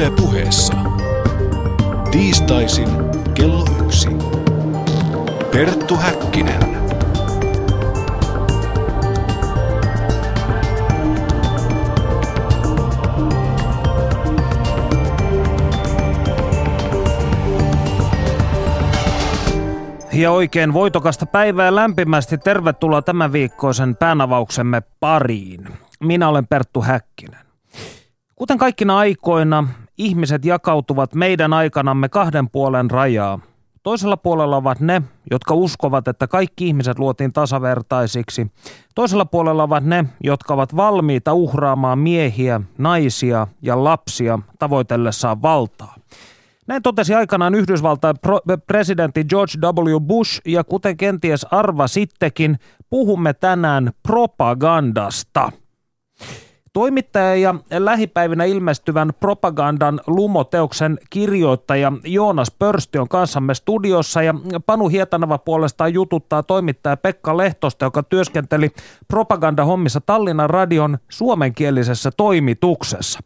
Yle puheessa. Tiistaisin kello yksi. Perttu Häkkinen. Ja oikein voitokasta päivää lämpimästi tervetuloa tämän viikkoisen päänavauksemme pariin. Minä olen Perttu Häkkinen. Kuten kaikkina aikoina, ihmiset jakautuvat meidän aikanamme kahden puolen rajaa. Toisella puolella ovat ne, jotka uskovat, että kaikki ihmiset luotiin tasavertaisiksi. Toisella puolella ovat ne, jotka ovat valmiita uhraamaan miehiä, naisia ja lapsia tavoitellessaan valtaa. Näin totesi aikanaan Yhdysvaltain presidentti George W. Bush, ja kuten kenties arvasittekin, puhumme tänään propagandasta. Toimittaja ja lähipäivinä ilmestyvän propagandan lumoteoksen kirjoittaja Joonas Pörsti on kanssamme studiossa ja Panu Hietanava puolestaan jututtaa toimittaja Pekka Lehtosta, joka työskenteli propagandahommissa Tallinnan radion suomenkielisessä toimituksessa.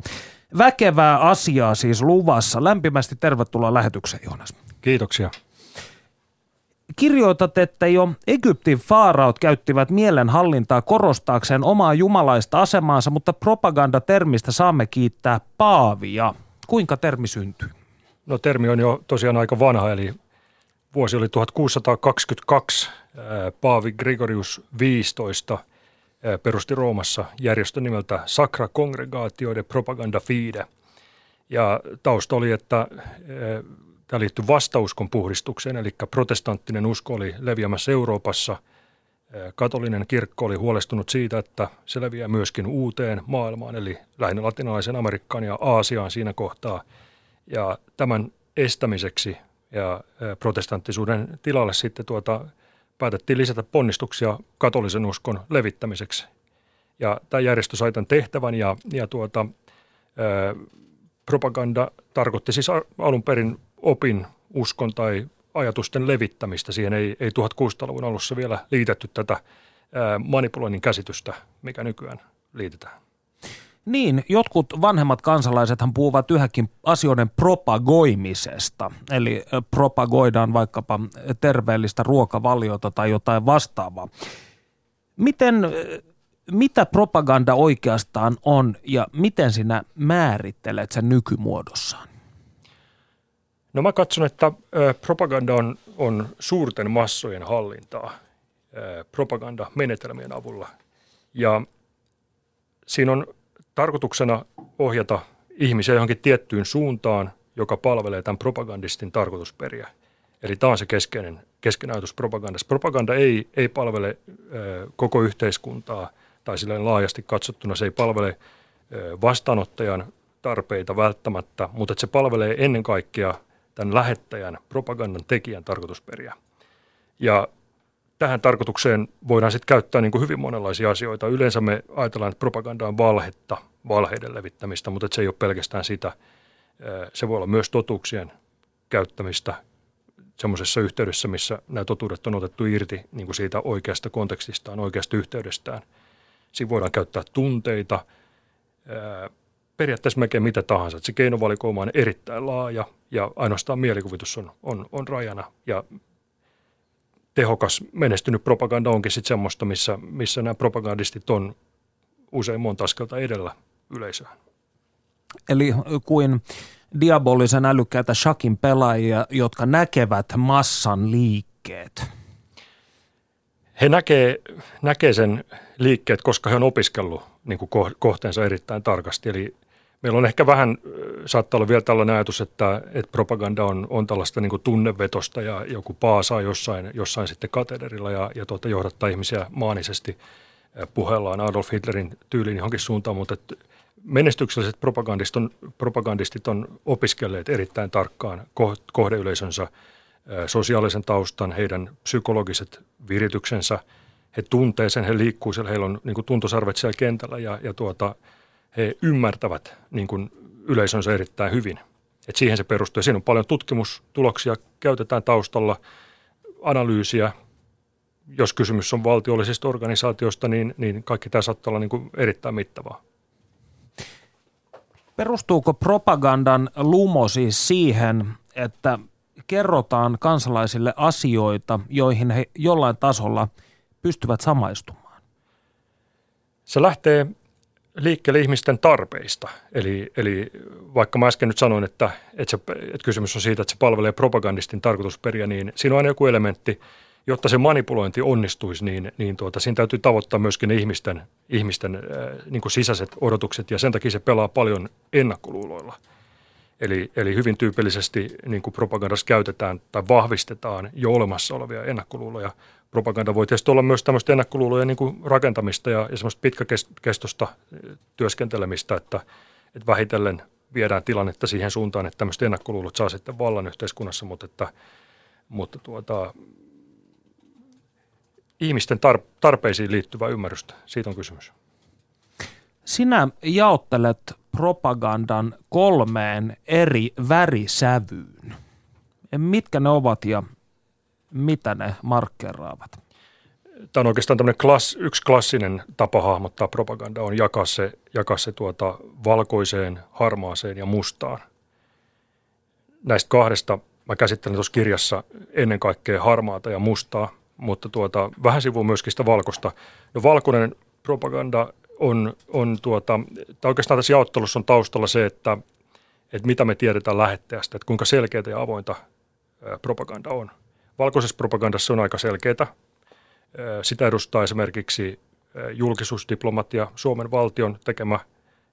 Väkevää asiaa siis luvassa. Lämpimästi tervetuloa lähetykseen, Joonas. Kiitoksia. Kirjoitat, että jo Egyptin faaraut käyttivät mielenhallintaa korostaakseen omaa jumalaista asemaansa, mutta propagandatermistä saamme kiittää paavia. Kuinka termi syntyy? No termi on jo tosiaan aika vanha, eli vuosi oli 1622. Paavi Gregorius 15 perusti Roomassa järjestön nimeltä Sacra Congregatio de Propaganda Fide. Ja tausta oli, että tämä liittyi vastauskon puhdistukseen, eli protestanttinen usko oli leviämässä Euroopassa. Katolinen kirkko oli huolestunut siitä, että se leviää myöskin uuteen maailmaan, eli lähinnä latinalaisen Amerikkaan ja Aasiaan siinä kohtaa. Ja tämän estämiseksi ja protestanttisuuden tilalle sitten tuota, päätettiin lisätä ponnistuksia katolisen uskon levittämiseksi. Ja tämä järjestö sai tämän tehtävän ja, ja tuota, propaganda tarkoitti siis alun perin opin, uskon tai ajatusten levittämistä. Siihen ei, ei 1600-luvun alussa vielä liitetty tätä manipuloinnin käsitystä, mikä nykyään liitetään. Niin, jotkut vanhemmat kansalaisethan puhuvat yhäkin asioiden propagoimisesta. Eli propagoidaan vaikkapa terveellistä ruokavaliota tai jotain vastaavaa. Miten, mitä propaganda oikeastaan on ja miten sinä määrittelet sen nykymuodossaan? No mä katson, että propaganda on, on suurten massojen hallintaa propagandamenetelmien avulla. Ja siinä on tarkoituksena ohjata ihmisiä johonkin tiettyyn suuntaan, joka palvelee tämän propagandistin tarkoitusperiä. Eli tämä on se keskeinen, keskeinen ajatus propagandassa. Propaganda ei, ei palvele koko yhteiskuntaa tai silleen laajasti katsottuna se ei palvele vastaanottajan tarpeita välttämättä, mutta se palvelee ennen kaikkea tämän lähettäjän, propagandan tekijän tarkoitusperiä. Ja tähän tarkoitukseen voidaan sitten käyttää niin kuin hyvin monenlaisia asioita. Yleensä me ajatellaan, että propaganda on valhetta, valheiden levittämistä, mutta se ei ole pelkästään sitä. Se voi olla myös totuuksien käyttämistä semmoisessa yhteydessä, missä nämä totuudet on otettu irti niin kuin siitä oikeasta kontekstistaan, oikeasta yhteydestään. Siinä voidaan käyttää tunteita, periaatteessa melkein mitä tahansa. Se keinovalikoima on erittäin laaja ja ainoastaan mielikuvitus on, on, on rajana. Ja tehokas menestynyt propaganda onkin sitten semmoista, missä, missä nämä propagandistit on usein monta askelta edellä yleisöä. Eli kuin diabolisen älykkäitä shakin pelaajia, jotka näkevät massan liikkeet. He näkee, näkee sen liikkeet, koska he on opiskellut niin kuin kohteensa erittäin tarkasti. Eli Meillä on ehkä vähän, saattaa olla vielä tällainen ajatus, että, että propaganda on, on tällaista niin tunnevetosta ja joku paasaa jossain, jossain sitten katederilla ja, ja tuota, johdattaa ihmisiä maanisesti puheellaan Adolf Hitlerin tyyliin johonkin suuntaan, mutta menestykselliset propagandistit on, propagandistit on opiskelleet erittäin tarkkaan kohdeyleisönsä sosiaalisen taustan, heidän psykologiset virityksensä, he tuntee sen, he liikkuu siellä, heillä on niin tuntosarvet siellä kentällä ja, ja tuota, he ymmärtävät niin kuin yleisönsä erittäin hyvin. Et siihen se perustuu. Ja siinä on paljon tutkimustuloksia, käytetään taustalla analyysiä. Jos kysymys on valtiollisista organisaatioista, niin, niin kaikki tämä saattaa olla niin kuin erittäin mittavaa. Perustuuko propagandan lumo siis siihen, että kerrotaan kansalaisille asioita, joihin he jollain tasolla pystyvät samaistumaan? Se lähtee liikkeelle ihmisten tarpeista. Eli, eli vaikka mä äsken nyt sanoin, että, että, se, että kysymys on siitä, että se palvelee propagandistin tarkoitusperiä, niin siinä on aina joku elementti, jotta se manipulointi onnistuisi, niin, niin tuota, siinä täytyy tavoittaa myöskin ne ihmisten, ihmisten äh, niin kuin sisäiset odotukset, ja sen takia se pelaa paljon ennakkoluuloilla. Eli, eli hyvin tyypillisesti niin kuin propagandassa käytetään tai vahvistetaan jo olemassa olevia ennakkoluuloja – propaganda voi tietysti olla myös tämmöistä ennakkoluuloja niin rakentamista ja, ja semmoista pitkäkestosta eh, työskentelemistä, että, että vähitellen viedään tilannetta siihen suuntaan, että tämmöistä ennakkoluulot saa sitten vallan yhteiskunnassa, mutta, että, mutta tuota, ihmisten tarpeisiin liittyvää ymmärrystä, siitä on kysymys. Sinä jaottelet propagandan kolmeen eri värisävyyn. Mitkä ne ovat ja mitä ne markkeraavat? Tämä on oikeastaan tämmöinen klass, yksi klassinen tapa hahmottaa propaganda on jakaa se, jakaa se tuota valkoiseen, harmaaseen ja mustaan. Näistä kahdesta mä käsittelen tuossa kirjassa ennen kaikkea harmaata ja mustaa, mutta tuota, vähän sivua myöskin sitä valkoista. No valkoinen propaganda on, on tuota, tai oikeastaan tässä jaottelussa on taustalla se, että, että mitä me tiedetään lähettäjästä, että kuinka selkeää ja avointa propaganda on – Valkoisessa propagandassa on aika selkeää. Sitä edustaa esimerkiksi julkisuusdiplomatia. Suomen valtion tekemä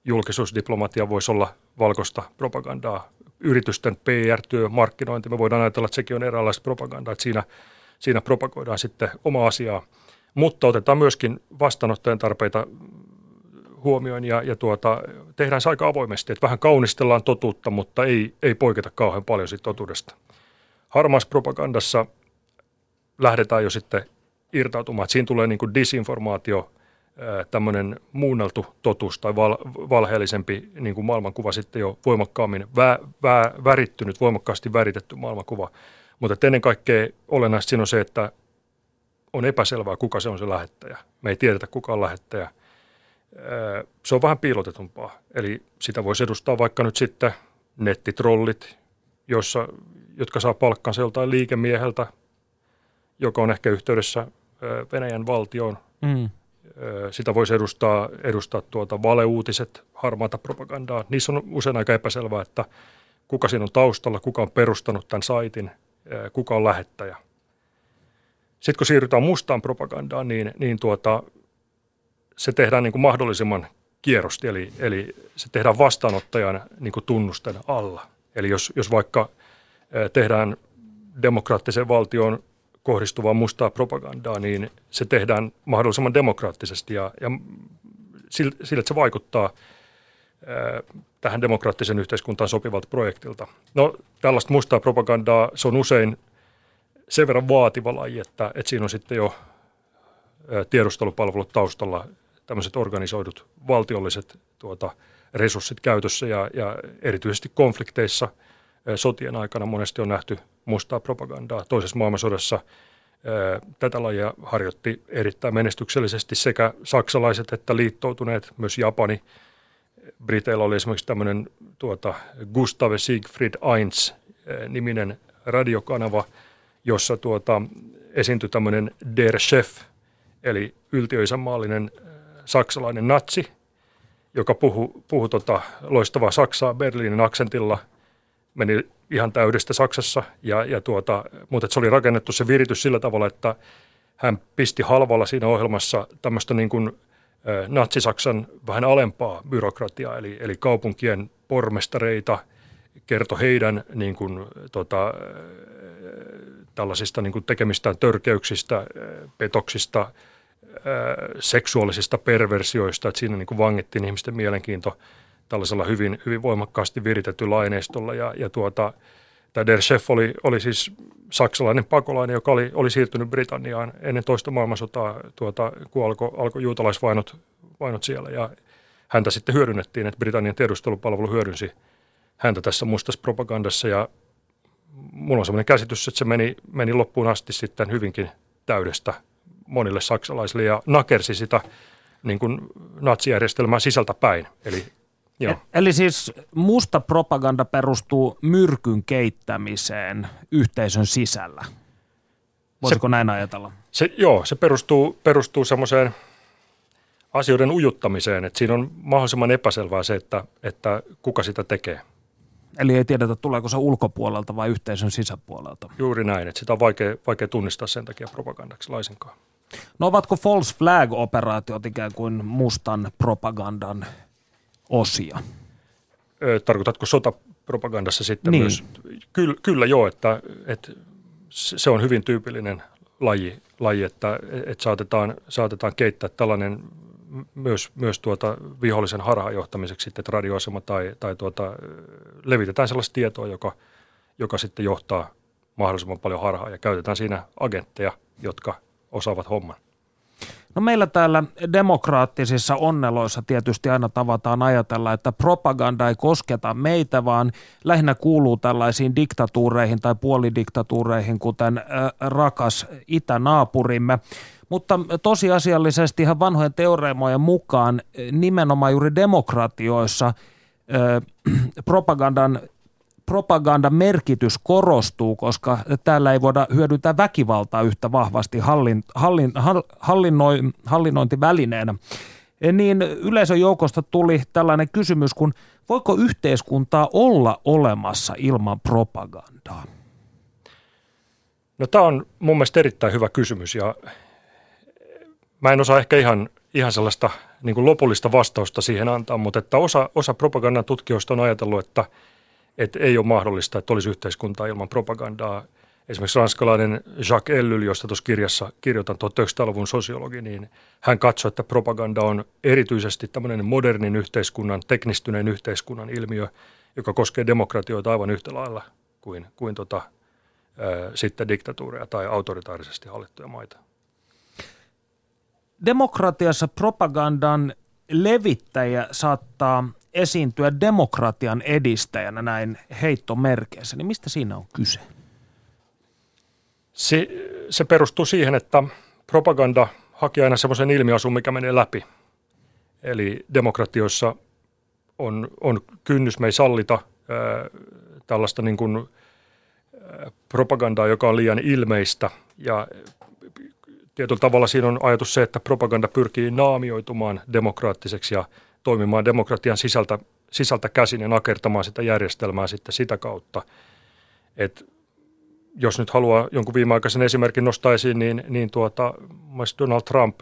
julkisuusdiplomatia voisi olla valkoista propagandaa. Yritysten PR-työ, markkinointi, me voidaan ajatella, että sekin on eräänlaista propagandaa, että siinä, siinä propagoidaan sitten oma asiaa. Mutta otetaan myöskin vastaanottajan tarpeita huomioon ja, ja tuota, tehdään se aika avoimesti, että vähän kaunistellaan totuutta, mutta ei, ei poiketa kauhean paljon siitä totuudesta harmaassa propagandassa lähdetään jo sitten irtautumaan. Siinä tulee niin kuin disinformaatio, tämmöinen muunneltu totuus tai val, valheellisempi niin kuin maailmankuva sitten jo voimakkaammin, vä, vä, värittynyt, voimakkaasti väritetty maailmankuva. Mutta ennen kaikkea olennaista siinä on se, että on epäselvää, kuka se on se lähettäjä. Me ei tiedetä, kuka on lähettäjä. Se on vähän piilotetumpaa. Eli sitä voisi edustaa vaikka nyt sitten nettitrollit, jossa, jotka saa palkkansa joltain liikemieheltä, joka on ehkä yhteydessä Venäjän valtioon. Mm. Sitä voisi edustaa, edustaa tuota valeuutiset, harmaata propagandaa. Niissä on usein aika epäselvää, että kuka siinä on taustalla, kuka on perustanut tämän saitin, kuka on lähettäjä. Sitten kun siirrytään mustaan propagandaan, niin, niin tuota, se tehdään niin kuin mahdollisimman kierrosti, eli, eli se tehdään vastaanottajan niin kuin tunnusten alla. Eli jos, jos vaikka tehdään demokraattiseen valtioon kohdistuvaa mustaa propagandaa, niin se tehdään mahdollisimman demokraattisesti ja, ja sillä, että se vaikuttaa tähän demokraattisen yhteiskuntaan sopivalta projektilta. No tällaista mustaa propagandaa, se on usein sen verran vaativa laji, että, että siinä on sitten jo tiedustelupalvelut taustalla, tämmöiset organisoidut valtiolliset tuota, resurssit käytössä ja, ja erityisesti konflikteissa sotien aikana monesti on nähty mustaa propagandaa. Toisessa maailmansodassa tätä lajia harjoitti erittäin menestyksellisesti sekä saksalaiset että liittoutuneet, myös Japani. Briteillä oli esimerkiksi tämmöinen tuota, Gustave Siegfried Eins niminen radiokanava, jossa tuota, esiintyi tämmöinen Der Chef, eli yltiöisänmaallinen saksalainen natsi, joka puhui, puhui tota loistavaa Saksaa Berliinin aksentilla, meni ihan täydestä Saksassa, ja, ja tuota, mutta se oli rakennettu se viritys sillä tavalla, että hän pisti halvalla siinä ohjelmassa tämmöistä niin kuin Natsi-Saksan vähän alempaa byrokratiaa, eli, eli kaupunkien pormestareita, kertoi heidän niin kuin, tota, tällaisista niin kuin tekemistään törkeyksistä, petoksista, seksuaalisista perversioista, että siinä niin kuin vangittiin ihmisten mielenkiinto tällaisella hyvin, hyvin voimakkaasti viritetyllä aineistolla. Ja, ja tuota, tämä Der Chef oli, oli siis saksalainen pakolainen, joka oli, oli siirtynyt Britanniaan ennen toista maailmansotaa, tuota, kun alkoi alko juutalaisvainot vainot siellä. Ja häntä sitten hyödynnettiin, että Britannian tiedustelupalvelu hyödynsi häntä tässä mustassa propagandassa. Ja mulla on sellainen käsitys, että se meni, meni loppuun asti sitten hyvinkin täydestä monille saksalaisille ja nakersi sitä niin kuin natsijärjestelmää sisältä päin. Eli Joo. E- Eli siis musta propaganda perustuu myrkyn keittämiseen yhteisön sisällä. Voisiko näin ajatella? Se, joo, se perustuu, perustuu semmoiseen asioiden ujuttamiseen, että siinä on mahdollisimman epäselvää se, että, että kuka sitä tekee. Eli ei tiedetä, tuleeko se ulkopuolelta vai yhteisön sisäpuolelta. Juuri näin, että sitä on vaikea, vaikea tunnistaa sen takia propagandaksi laisinkaan. No ovatko false flag-operaatiot ikään kuin mustan propagandan osia? Tarkoitatko sotapropagandassa sitten Niin. myös? Kyllä, kyllä joo, että, että se on hyvin tyypillinen laji, laji että, että saatetaan, saatetaan keittää tällainen myös, myös tuota vihollisen harhaanjohtamiseksi sitten, että radioasema tai, tai tuota, levitetään sellaista tietoa, joka, joka sitten johtaa mahdollisimman paljon harhaa ja käytetään siinä agentteja, jotka osaavat homman. No meillä täällä demokraattisissa onneloissa tietysti aina tavataan ajatella, että propaganda ei kosketa meitä, vaan lähinnä kuuluu tällaisiin diktatuureihin tai puolidiktatuureihin, kuten rakas itänaapurimme. Mutta tosiasiallisesti ihan vanhojen teoreemojen mukaan nimenomaan juuri demokratioissa propagandan propagandan merkitys korostuu, koska täällä ei voida hyödyntää väkivaltaa yhtä vahvasti hallin, hallin, hallinnoi, hallinnointivälineenä. Niin yleisön joukosta tuli tällainen kysymys, kun voiko yhteiskuntaa olla olemassa ilman propagandaa? No tämä on mun mielestä erittäin hyvä kysymys ja mä en osaa ehkä ihan, ihan sellaista niin lopullista vastausta siihen antaa, mutta että osa, osa propagandan tutkijoista on ajatellut, että – että ei ole mahdollista, että olisi yhteiskuntaa ilman propagandaa. Esimerkiksi ranskalainen Jacques Ellul, josta tuossa kirjassa kirjoitan 1900-luvun sosiologi, niin hän katsoi, että propaganda on erityisesti tämmöinen modernin yhteiskunnan, teknistyneen yhteiskunnan ilmiö, joka koskee demokratioita aivan yhtä lailla kuin, kuin tota, ää, sitten diktatuureja tai autoritaarisesti hallittuja maita. Demokratiassa propagandan levittäjä saattaa esiintyä demokratian edistäjänä näin heittomerkeissä, niin mistä siinä on kyse? Se, se perustuu siihen, että propaganda haki aina semmoisen ilmiasun, mikä menee läpi. Eli demokratioissa on, on kynnys, me ei sallita ää, tällaista niin kuin, ää, propagandaa, joka on liian ilmeistä. Ja tietyllä tavalla siinä on ajatus se, että propaganda pyrkii naamioitumaan demokraattiseksi ja toimimaan demokratian sisältä, sisältä käsin ja nakertamaan sitä järjestelmää sitten sitä kautta. Et jos nyt haluaa jonkun viimeaikaisen esimerkin nostaa esiin, niin, niin tuota, Donald Trump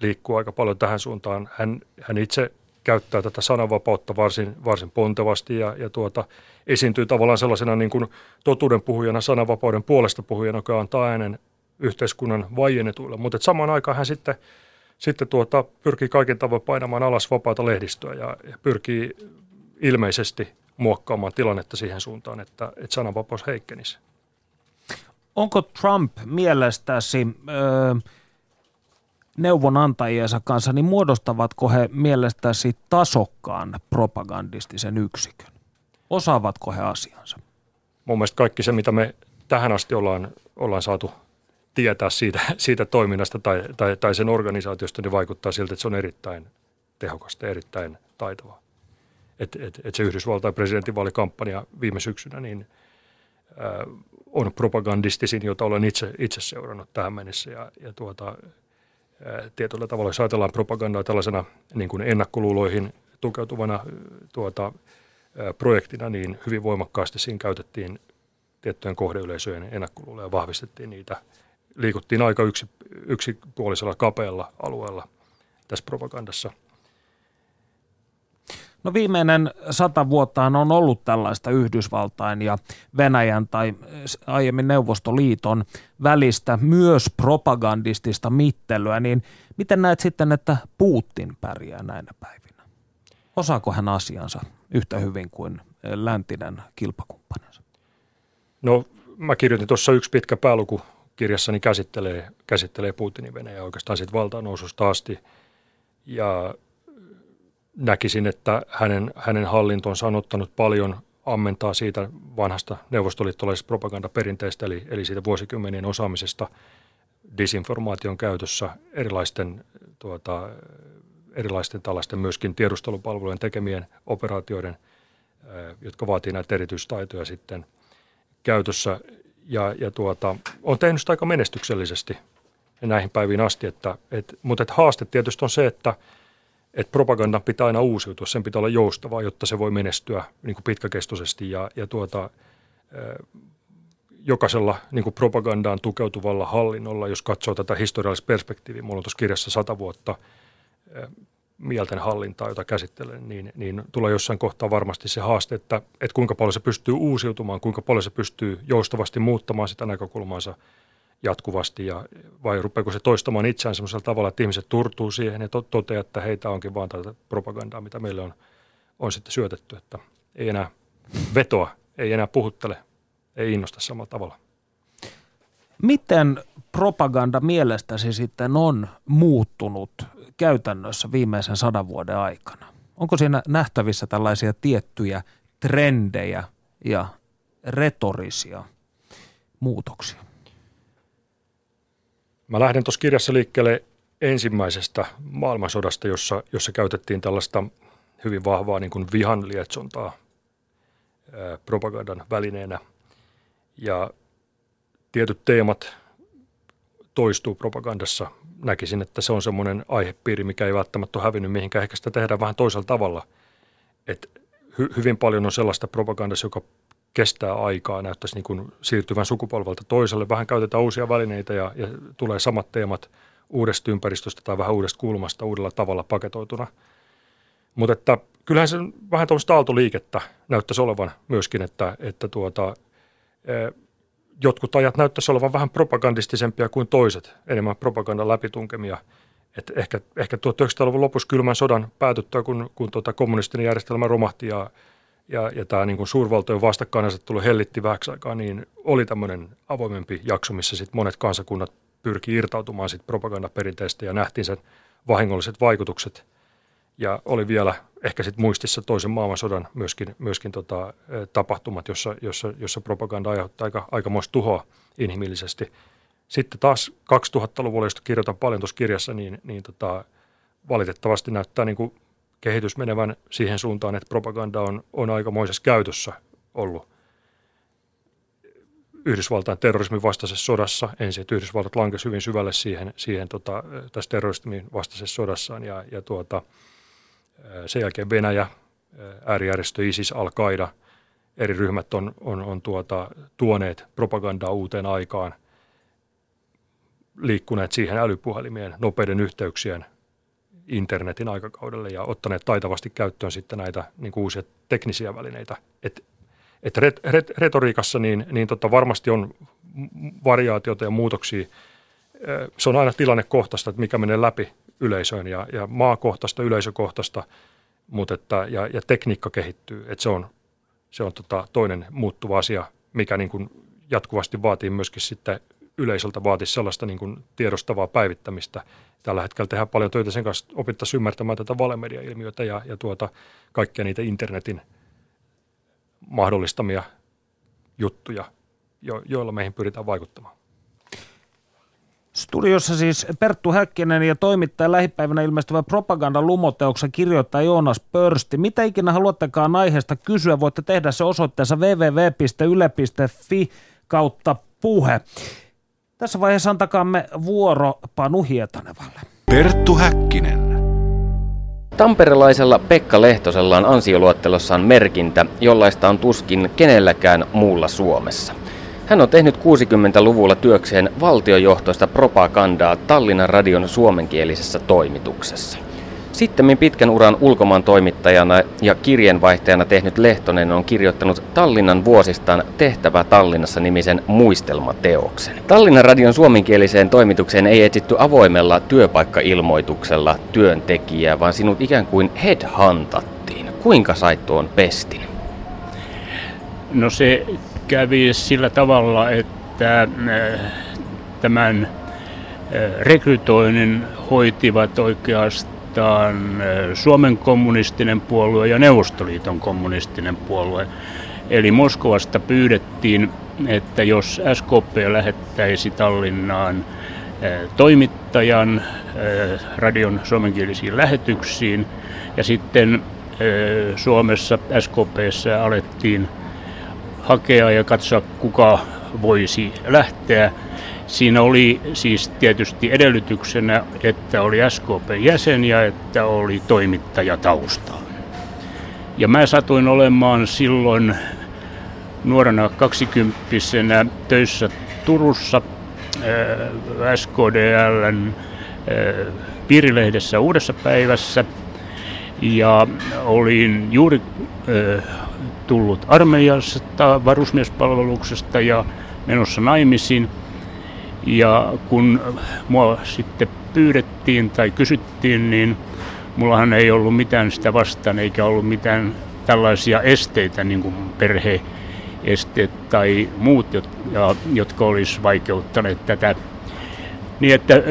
liikkuu aika paljon tähän suuntaan. Hän, hän itse käyttää tätä sananvapautta varsin, varsin pontevasti ja, ja tuota, esiintyy tavallaan sellaisena niin kuin totuuden puhujana, sananvapauden puolesta puhujana, joka antaa äänen yhteiskunnan vaiennetuille. Mutta samaan aikaan hän sitten – sitten tuota, pyrkii kaiken tavoin painamaan alas vapaata lehdistöä ja, ja pyrkii ilmeisesti muokkaamaan tilannetta siihen suuntaan, että, että sananvapaus heikkenisi. Onko Trump mielestäsi ö, neuvonantajiensa kanssa, niin muodostavatko he mielestäsi tasokkaan propagandistisen yksikön? Osaavatko he asiansa? Mun mielestä kaikki se, mitä me tähän asti ollaan, ollaan saatu tietää siitä, siitä toiminnasta tai, tai, tai sen organisaatiosta, niin vaikuttaa siltä, että se on erittäin tehokasta ja erittäin taitavaa. Että et, et se Yhdysvaltain presidentinvaalikampanja viime syksynä niin, ää, on propagandistisin, jota olen itse, itse seurannut tähän mennessä. Ja, ja tuota, ää, tietyllä tavalla, jos ajatellaan propagandaa tällaisena niin kuin ennakkoluuloihin tukeutuvana tuota, ää, projektina, niin hyvin voimakkaasti siinä käytettiin tiettyjen kohdeyleisöjen ennakkoluuloja ja vahvistettiin niitä – liikuttiin aika yksi, yksipuolisella kapealla alueella tässä propagandassa. No viimeinen sata vuotta on ollut tällaista Yhdysvaltain ja Venäjän tai aiemmin Neuvostoliiton välistä myös propagandistista mittelyä, niin miten näet sitten, että Putin pärjää näinä päivinä? Osaako hän asiansa yhtä hyvin kuin läntinen kilpakumppaninsa? No mä kirjoitin tuossa yksi pitkä pääluku kirjassani käsittelee, käsittelee Putinin Venäjä oikeastaan siitä valtaanoususta asti. Ja näkisin, että hänen, hänen hallintonsa on ottanut paljon ammentaa siitä vanhasta neuvostoliittolaisesta propagandaperinteestä, eli, eli siitä vuosikymmenien osaamisesta disinformaation käytössä, erilaisten tuota, erilaisten tällaisten myöskin tiedustelupalvelujen tekemien operaatioiden, jotka vaatii näitä erityistaitoja sitten käytössä. Ja, ja tuota, on tehnyt sitä aika menestyksellisesti näihin päiviin asti, että, et, mutta et haaste tietysti on se, että et propagandan pitää aina uusiutua, sen pitää olla joustavaa, jotta se voi menestyä niin kuin pitkäkestoisesti ja, ja tuota, jokaisella niin kuin propagandaan tukeutuvalla hallinnolla, jos katsoo tätä historiallista perspektiiviä, mulla on tuossa kirjassa sata vuotta mielten hallintaa, jota käsittelen, niin, niin tulee jossain kohtaa varmasti se haaste, että, että kuinka paljon se pystyy uusiutumaan, kuinka paljon se pystyy joustavasti muuttamaan sitä näkökulmaansa jatkuvasti ja vai rupeako se toistamaan itseään sellaisella tavalla, että ihmiset turtuu siihen ja to, toteaa, että heitä onkin vaan tätä propagandaa, mitä meille on, on sitten syötetty, että ei enää vetoa, ei enää puhuttele, ei innosta samalla tavalla. Miten propaganda mielestäsi sitten on muuttunut käytännössä viimeisen sadan vuoden aikana? Onko siinä nähtävissä tällaisia tiettyjä trendejä ja retorisia muutoksia? Mä lähden tuossa kirjassa liikkeelle ensimmäisestä maailmansodasta, jossa, jossa käytettiin tällaista hyvin vahvaa niin kuin vihan lietsontaa propagandan välineenä. Ja tietyt teemat toistuu propagandassa. Näkisin, että se on semmoinen aihepiiri, mikä ei välttämättä ole hävinnyt mihinkään. Ehkä sitä tehdään vähän toisella tavalla. Et hy- hyvin paljon on sellaista propagandassa, joka kestää aikaa, näyttäisi niin kuin siirtyvän sukupolvelta toiselle. Vähän käytetään uusia välineitä ja, ja tulee samat teemat uudesta ympäristöstä tai vähän uudesta kulmasta uudella tavalla paketoituna. Mutta että kyllähän se vähän tuollaista aaltoliikettä näyttäisi olevan myöskin, että, että tuota, jotkut ajat näyttäisi olevan vähän propagandistisempia kuin toiset, enemmän propagandan läpitunkemia. Et ehkä, ehkä 1900-luvun lopussa kylmän sodan päätyttyä, kun, kun tuota kommunistinen järjestelmä romahti ja, ja, ja tämä niin suurvaltojen vastakkainasettelu hellitti vähäksi aikaa, niin oli tämmöinen avoimempi jakso, missä sit monet kansakunnat pyrki irtautumaan sit propagandaperinteistä ja nähtiin sen vahingolliset vaikutukset. Ja oli vielä ehkä sitten muistissa toisen maailmansodan myöskin, myöskin tota, tapahtumat, jossa, jossa, jossa propaganda aiheuttaa aika, aikamoista tuhoa inhimillisesti. Sitten taas 2000-luvulla, josta kirjoitan paljon tuossa kirjassa, niin, niin tota, valitettavasti näyttää niin kuin kehitys menevän siihen suuntaan, että propaganda on, on aikamoisessa käytössä ollut Yhdysvaltain terrorismin vastaisessa sodassa. Ensin, että Yhdysvaltat lankesi hyvin syvälle siihen, siihen tota, tässä terrorismin vastaisessa sodassaan ja, ja tuota, sen jälkeen Venäjä, äärijärjestö ISIS, Al-Qaida, eri ryhmät on, on, on tuota, tuoneet propagandaa uuteen aikaan, liikkuneet siihen älypuhelimien, nopeiden yhteyksien, internetin aikakaudelle ja ottaneet taitavasti käyttöön sitten näitä niin kuin uusia teknisiä välineitä. Et, et ret, ret, retoriikassa niin, niin tota varmasti on variaatiota ja muutoksia. Se on aina tilannekohtaista, että mikä menee läpi yleisöön ja, ja maakohtaista, yleisökohtaista, mutta että, ja, ja tekniikka kehittyy. Et se on, se on tota toinen muuttuva asia, mikä niin kuin jatkuvasti vaatii myöskin sitten yleisöltä vaatisi sellaista niin kuin tiedostavaa päivittämistä. Tällä hetkellä tehdään paljon töitä sen kanssa, opittaisiin ymmärtämään tätä valemedia-ilmiötä ja, ja tuota, kaikkia niitä internetin mahdollistamia juttuja, jo, joilla meihin pyritään vaikuttamaan. Studiossa siis Perttu Häkkinen ja toimittaja lähipäivänä ilmestyvä propaganda lumoteoksen kirjoittaa Joonas Pörsti. Mitä ikinä haluattekaan aiheesta kysyä, voitte tehdä se osoitteessa www.yle.fi kautta puhe. Tässä vaiheessa antakaamme vuoro Panu Hietanevalle. Perttu Häkkinen. Tamperelaisella Pekka Lehtosella on ansioluettelossaan merkintä, jollaista on tuskin kenelläkään muulla Suomessa. Hän on tehnyt 60-luvulla työkseen valtiojohtoista propagandaa Tallinnan radion suomenkielisessä toimituksessa. Sitten pitkän uran ulkomaan toimittajana ja kirjeenvaihtajana tehnyt Lehtonen on kirjoittanut Tallinnan vuosistaan Tehtävä Tallinnassa nimisen muistelmateoksen. Tallinnan radion suomenkieliseen toimitukseen ei etsitty avoimella työpaikkailmoituksella työntekijää, vaan sinut ikään kuin headhuntattiin. Kuinka sait tuon pestin? No se kävi sillä tavalla, että äh, tämän äh, rekrytoinnin hoitivat oikeastaan oikeastaan Suomen kommunistinen puolue ja Neuvostoliiton kommunistinen puolue. Eli Moskovasta pyydettiin, että jos SKP lähettäisi Tallinnaan toimittajan radion suomenkielisiin lähetyksiin. Ja sitten Suomessa SKPssä alettiin hakea ja katsoa, kuka voisi lähteä. Siinä oli siis tietysti edellytyksenä, että oli SKP-jäsen ja että oli toimittaja taustaa. Ja mä satuin olemaan silloin nuorena kaksikymppisenä töissä Turussa äh, SKDLn äh, piirilehdessä Uudessa päivässä ja olin juuri äh, tullut armeijasta varusmiespalveluksesta ja menossa naimisiin. Ja kun mua sitten pyydettiin tai kysyttiin, niin mullahan ei ollut mitään sitä vastaan eikä ollut mitään tällaisia esteitä, niin kuin perheesteet tai muut, jotka olisi vaikeuttaneet tätä. Niin että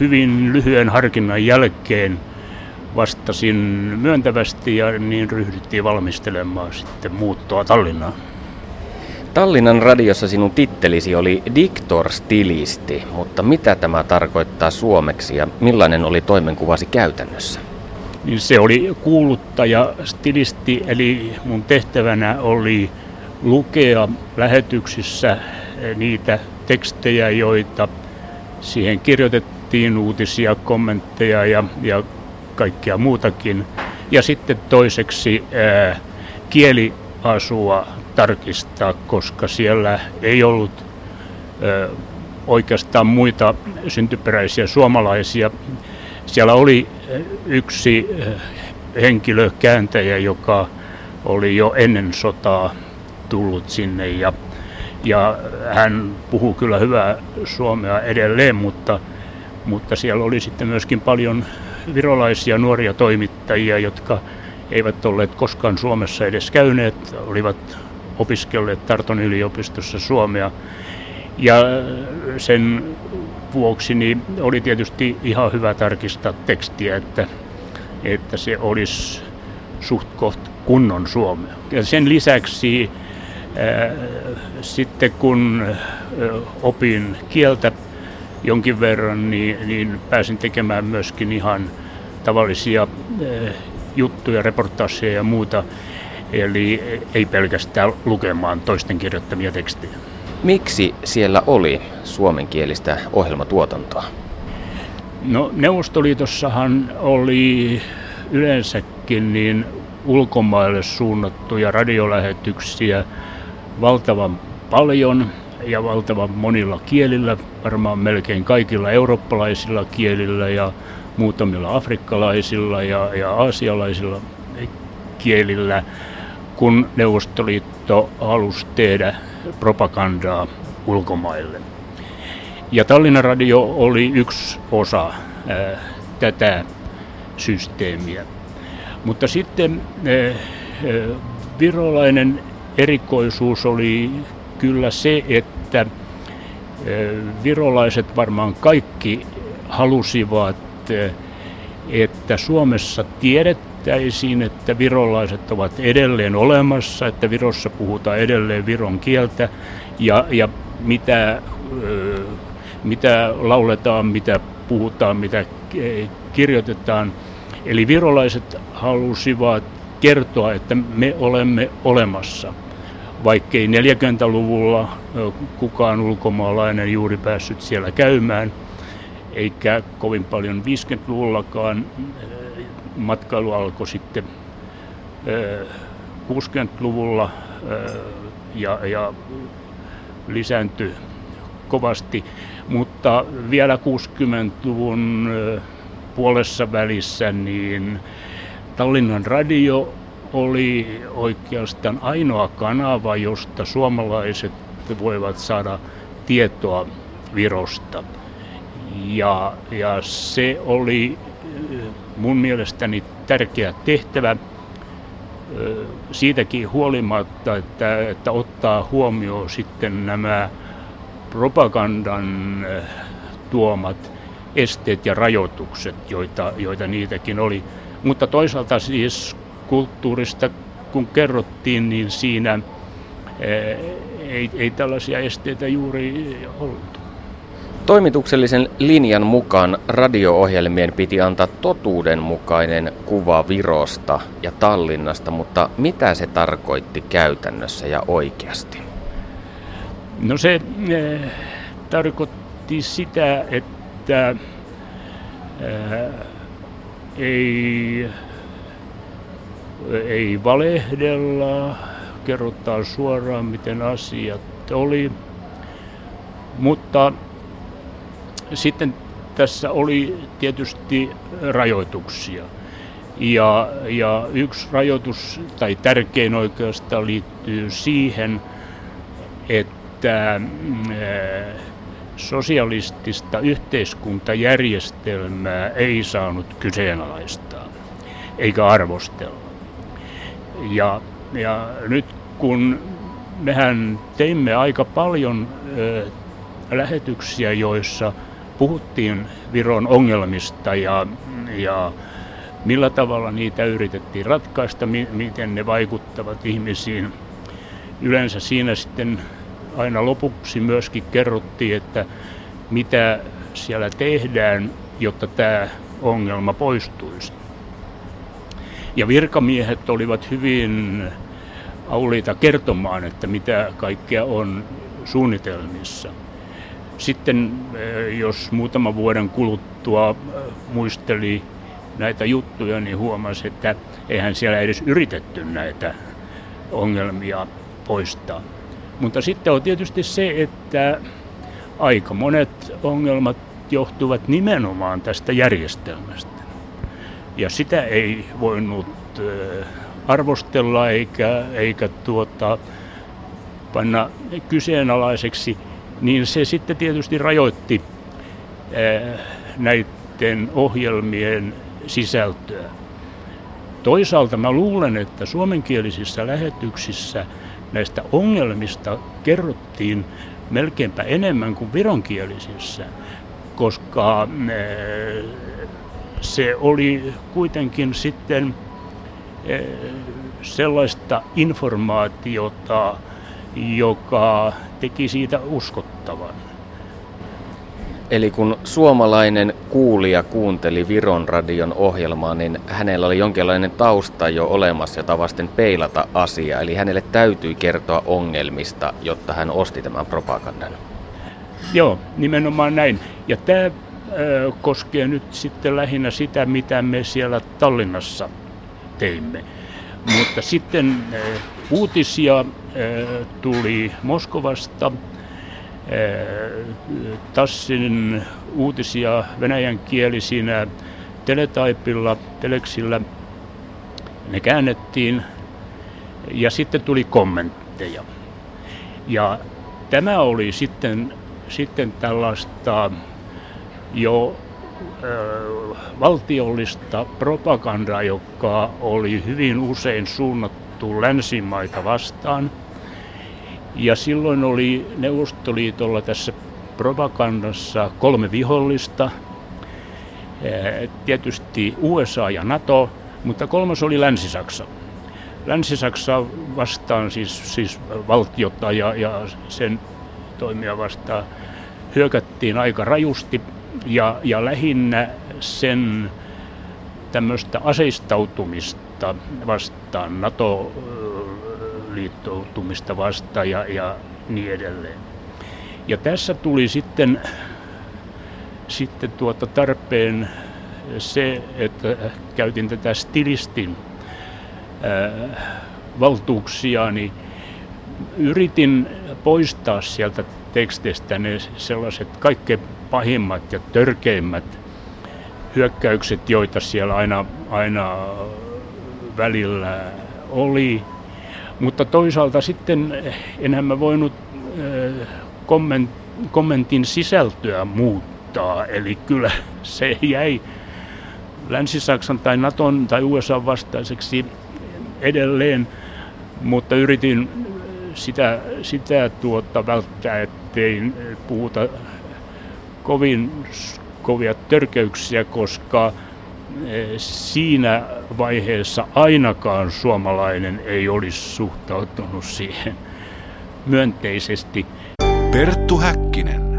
hyvin lyhyen harkinnan jälkeen vastasin myöntävästi ja niin ryhdyttiin valmistelemaan sitten muuttoa Tallinnaan. Tallinnan radiossa sinun tittelisi oli diktor-stilisti, mutta mitä tämä tarkoittaa suomeksi ja millainen oli toimenkuvasi käytännössä? Niin se oli kuuluttaja stilisti, eli mun tehtävänä oli lukea lähetyksissä niitä tekstejä, joita siihen kirjoitettiin, uutisia, kommentteja ja, ja kaikkea muutakin. Ja sitten toiseksi ää, kieliasua tarkistaa, koska siellä ei ollut ää, oikeastaan muita syntyperäisiä suomalaisia. Siellä oli yksi henkilökääntäjä, joka oli jo ennen sotaa tullut sinne ja, ja hän puhuu kyllä hyvää suomea edelleen, mutta, mutta siellä oli sitten myöskin paljon virolaisia nuoria toimittajia, jotka eivät olleet koskaan Suomessa edes käyneet, olivat opiskelleet Tarton yliopistossa Suomea. Ja sen vuoksi niin oli tietysti ihan hyvä tarkistaa tekstiä, että, että se olisi suht koht kunnon suomea. Ja sen lisäksi ää, sitten kun opin kieltä jonkin verran, niin, niin pääsin tekemään myöskin ihan tavallisia eh, juttuja, reportaaseja ja muuta. Eli ei pelkästään lukemaan toisten kirjoittamia tekstejä. Miksi siellä oli suomenkielistä ohjelmatuotantoa? No Neuvostoliitossahan oli yleensäkin niin ulkomaille suunnattuja radiolähetyksiä valtavan paljon ja valtavan monilla kielillä, varmaan melkein kaikilla eurooppalaisilla kielillä ja muutamilla afrikkalaisilla ja, ja aasialaisilla kielillä, kun Neuvostoliitto halusi tehdä propagandaa ulkomaille. Ja Tallinnan radio oli yksi osa ää, tätä systeemiä. Mutta sitten ää, virolainen erikoisuus oli kyllä se, että virolaiset varmaan kaikki halusivat, että Suomessa tiedettäisiin, että virolaiset ovat edelleen olemassa, että Virossa puhutaan edelleen viron kieltä ja, ja mitä, mitä lauletaan, mitä puhutaan, mitä kirjoitetaan. Eli virolaiset halusivat kertoa, että me olemme olemassa vaikkei 40-luvulla kukaan ulkomaalainen juuri päässyt siellä käymään, eikä kovin paljon 50-luvullakaan. Matkailu alkoi sitten 60-luvulla ja, ja lisääntyi kovasti, mutta vielä 60-luvun puolessa välissä niin Tallinnan radio oli oikeastaan ainoa kanava, josta suomalaiset voivat saada tietoa Virosta. Ja, ja se oli mun mielestäni tärkeä tehtävä siitäkin huolimatta, että, että ottaa huomioon sitten nämä propagandan tuomat esteet ja rajoitukset, joita, joita niitäkin oli. Mutta toisaalta siis kulttuurista kun kerrottiin, niin siinä eh, ei, ei tällaisia esteitä juuri ollut. Toimituksellisen linjan mukaan radio-ohjelmien piti antaa totuudenmukainen kuva Virosta ja Tallinnasta, mutta mitä se tarkoitti käytännössä ja oikeasti? No se äh, tarkoitti sitä, että äh, ei, ei valehdella, kerrotaan suoraan miten asiat oli, mutta sitten tässä oli tietysti rajoituksia. Ja, ja yksi rajoitus, tai tärkein oikeastaan, liittyy siihen, että mm, sosialistista yhteiskuntajärjestelmää ei saanut kyseenalaistaa eikä arvostella. Ja, ja nyt kun mehän teimme aika paljon ö, lähetyksiä, joissa puhuttiin Viron ongelmista ja, ja millä tavalla niitä yritettiin ratkaista, mi- miten ne vaikuttavat ihmisiin. Yleensä siinä sitten aina lopuksi myöskin kerrottiin, että mitä siellä tehdään, jotta tämä ongelma poistuisi. Ja virkamiehet olivat hyvin auliita kertomaan, että mitä kaikkea on suunnitelmissa. Sitten eh, jos muutama vuoden kuluttua eh, muisteli näitä juttuja, niin huomasi, että eihän siellä edes yritetty näitä ongelmia poistaa. Mutta sitten on tietysti se, että aika monet ongelmat johtuvat nimenomaan tästä järjestelmästä. Ja sitä ei voinut eh, arvostella eikä, eikä tuota, panna kyseenalaiseksi – niin se sitten tietysti rajoitti näiden ohjelmien sisältöä. Toisaalta mä luulen, että suomenkielisissä lähetyksissä näistä ongelmista kerrottiin melkeinpä enemmän kuin vironkielisissä, koska se oli kuitenkin sitten sellaista informaatiota, joka teki siitä uskottavan. Eli kun suomalainen kuulija kuunteli Viron radion ohjelmaa, niin hänellä oli jonkinlainen tausta jo olemassa, jota vasten peilata asiaa. Eli hänelle täytyi kertoa ongelmista, jotta hän osti tämän propagandan. Joo, nimenomaan näin. Ja tämä koskee nyt sitten lähinnä sitä, mitä me siellä Tallinnassa teimme. Mutta sitten uutisia tuli Moskovasta. Tassin uutisia venäjänkielisinä teletaipilla, teleksillä. Ne käännettiin ja sitten tuli kommentteja. Ja tämä oli sitten, sitten tällaista jo valtiollista propagandaa, joka oli hyvin usein suunnattu länsimaita vastaan. Ja silloin oli Neuvostoliitolla tässä propagandassa kolme vihollista. Tietysti USA ja NATO, mutta kolmas oli Länsi-Saksa. Länsi-Saksa vastaan, siis, siis valtiota ja, ja sen toimia vastaan hyökättiin aika rajusti ja, ja lähinnä sen tämmöistä aseistautumista vastaan, NATO-liittoutumista vastaan ja, ja niin edelleen. Ja tässä tuli sitten, sitten tuota tarpeen se, että käytin tätä stilistin ää, valtuuksia, niin yritin poistaa sieltä teksteistä ne sellaiset kaikkein pahimmat ja törkeimmät hyökkäykset, joita siellä aina, aina välillä oli. Mutta toisaalta sitten enhän mä voinut kommentin sisältöä muuttaa. Eli kyllä se jäi Länsi-Saksan tai Naton tai USA vastaiseksi edelleen, mutta yritin sitä, sitä tuota välttää, ettei puhuta kovin kovia törkeyksiä, koska eh, siinä vaiheessa ainakaan suomalainen ei olisi suhtautunut siihen myönteisesti. Perttu Häkkinen.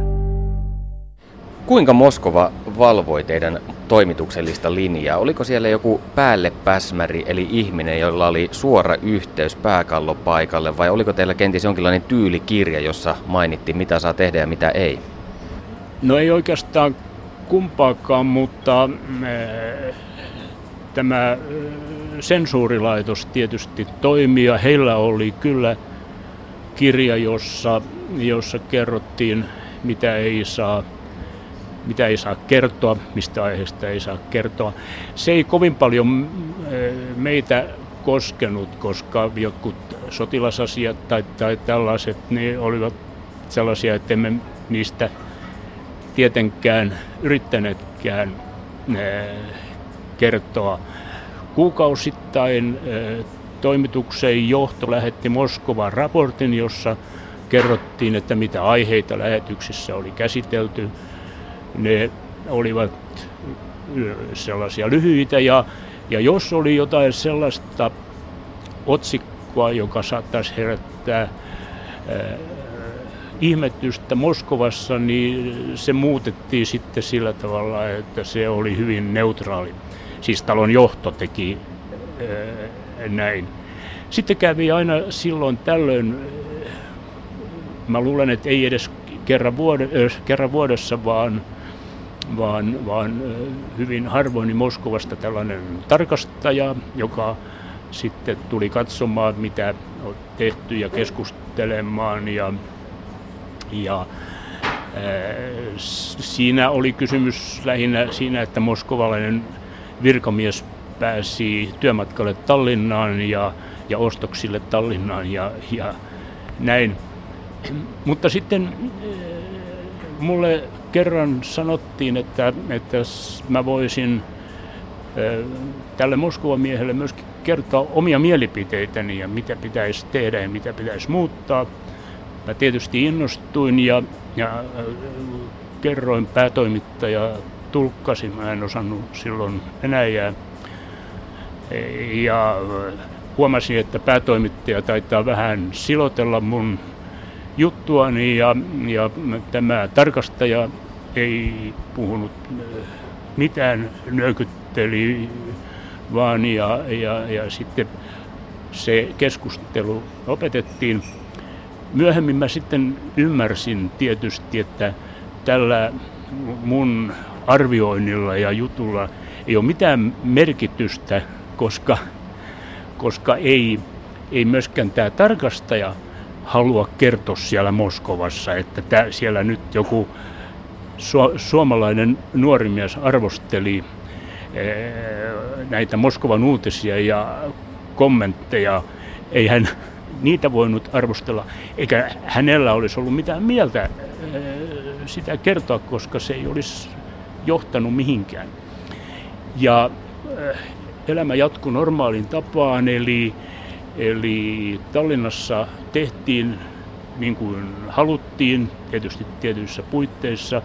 Kuinka Moskova valvoi teidän toimituksellista linjaa? Oliko siellä joku päällepäsmäri, eli ihminen, jolla oli suora yhteys pääkallopaikalle, vai oliko teillä kenties jonkinlainen tyylikirja, jossa mainittiin, mitä saa tehdä ja mitä ei? No ei oikeastaan kumpaakaan, mutta äh, tämä äh, sensuurilaitos tietysti toimii ja heillä oli kyllä kirja, jossa, jossa kerrottiin, mitä ei saa mitä ei saa kertoa, mistä aiheesta ei saa kertoa. Se ei kovin paljon äh, meitä koskenut, koska jotkut sotilasasiat tai, tai tällaiset ne olivat sellaisia, että emme niistä tietenkään yrittäneetkään kertoa. Kuukausittain toimituksen johto lähetti Moskovan raportin, jossa kerrottiin, että mitä aiheita lähetyksissä oli käsitelty. Ne olivat sellaisia lyhyitä ja, ja jos oli jotain sellaista otsikkoa, joka saattaisi herättää ihmetystä Moskovassa, niin se muutettiin sitten sillä tavalla, että se oli hyvin neutraali. Siis talon johto teki ää, näin. Sitten kävi aina silloin tällöin, mä luulen, että ei edes kerran, vuode, äh, kerran vuodessa, vaan, vaan, vaan hyvin harvoin niin Moskovasta tällainen tarkastaja, joka sitten tuli katsomaan, mitä on tehty ja keskustelemaan ja ja Siinä oli kysymys lähinnä siinä, että moskovalainen virkamies pääsi työmatkalle Tallinnaan ja, ja ostoksille Tallinnaan ja, ja näin. Mutta sitten mulle kerran sanottiin, että, että mä voisin tälle Moskovan miehelle myöskin kertoa omia mielipiteitäni ja mitä pitäisi tehdä ja mitä pitäisi muuttaa. Mä tietysti innostuin ja, ja äh, kerroin päätoimittaja tulkkasi, mä en osannut silloin Venäjää. Ja äh, huomasin, että päätoimittaja taitaa vähän silotella mun juttuani ja, ja tämä tarkastaja ei puhunut äh, mitään, nyökytteli vaan ja, ja, ja sitten se keskustelu opetettiin. Myöhemmin mä sitten ymmärsin tietysti, että tällä mun arvioinnilla ja jutulla ei ole mitään merkitystä, koska, koska ei, ei myöskään tämä tarkastaja halua kertoa siellä Moskovassa, että tää, siellä nyt joku su, suomalainen nuori mies arvosteli ee, näitä Moskovan uutisia ja kommentteja. Ei hän niitä voinut arvostella, eikä hänellä olisi ollut mitään mieltä äh, sitä kertoa, koska se ei olisi johtanut mihinkään. Ja äh, elämä jatkui normaalin tapaan, eli, eli Tallinnassa tehtiin niin kuin haluttiin, tietysti tietyissä puitteissa.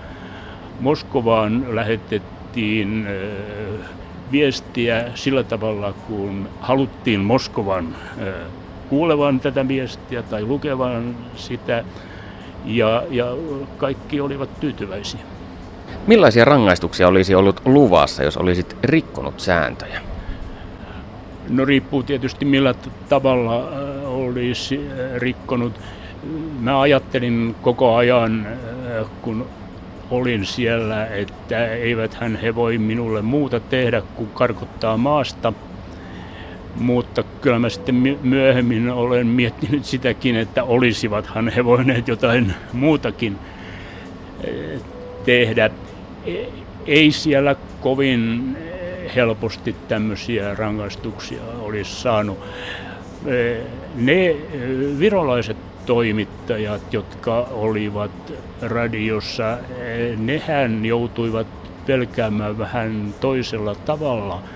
Moskovaan lähetettiin äh, viestiä sillä tavalla, kun haluttiin Moskovan kuulevan tätä viestiä tai lukevan sitä ja, ja kaikki olivat tyytyväisiä. Millaisia rangaistuksia olisi ollut luvassa, jos olisit rikkonut sääntöjä? No riippuu tietysti millä tavalla äh, olisi äh, rikkonut. Mä ajattelin koko ajan, äh, kun olin siellä, että eivät hän he voi minulle muuta tehdä kuin karkottaa maasta – mutta kyllä mä sitten myöhemmin olen miettinyt sitäkin, että olisivathan he voineet jotain muutakin eh, tehdä. E, ei siellä kovin helposti tämmöisiä rangaistuksia olisi saanut. Eh, ne eh, virolaiset toimittajat, jotka olivat radiossa, nehän joutuivat pelkäämään vähän toisella tavalla –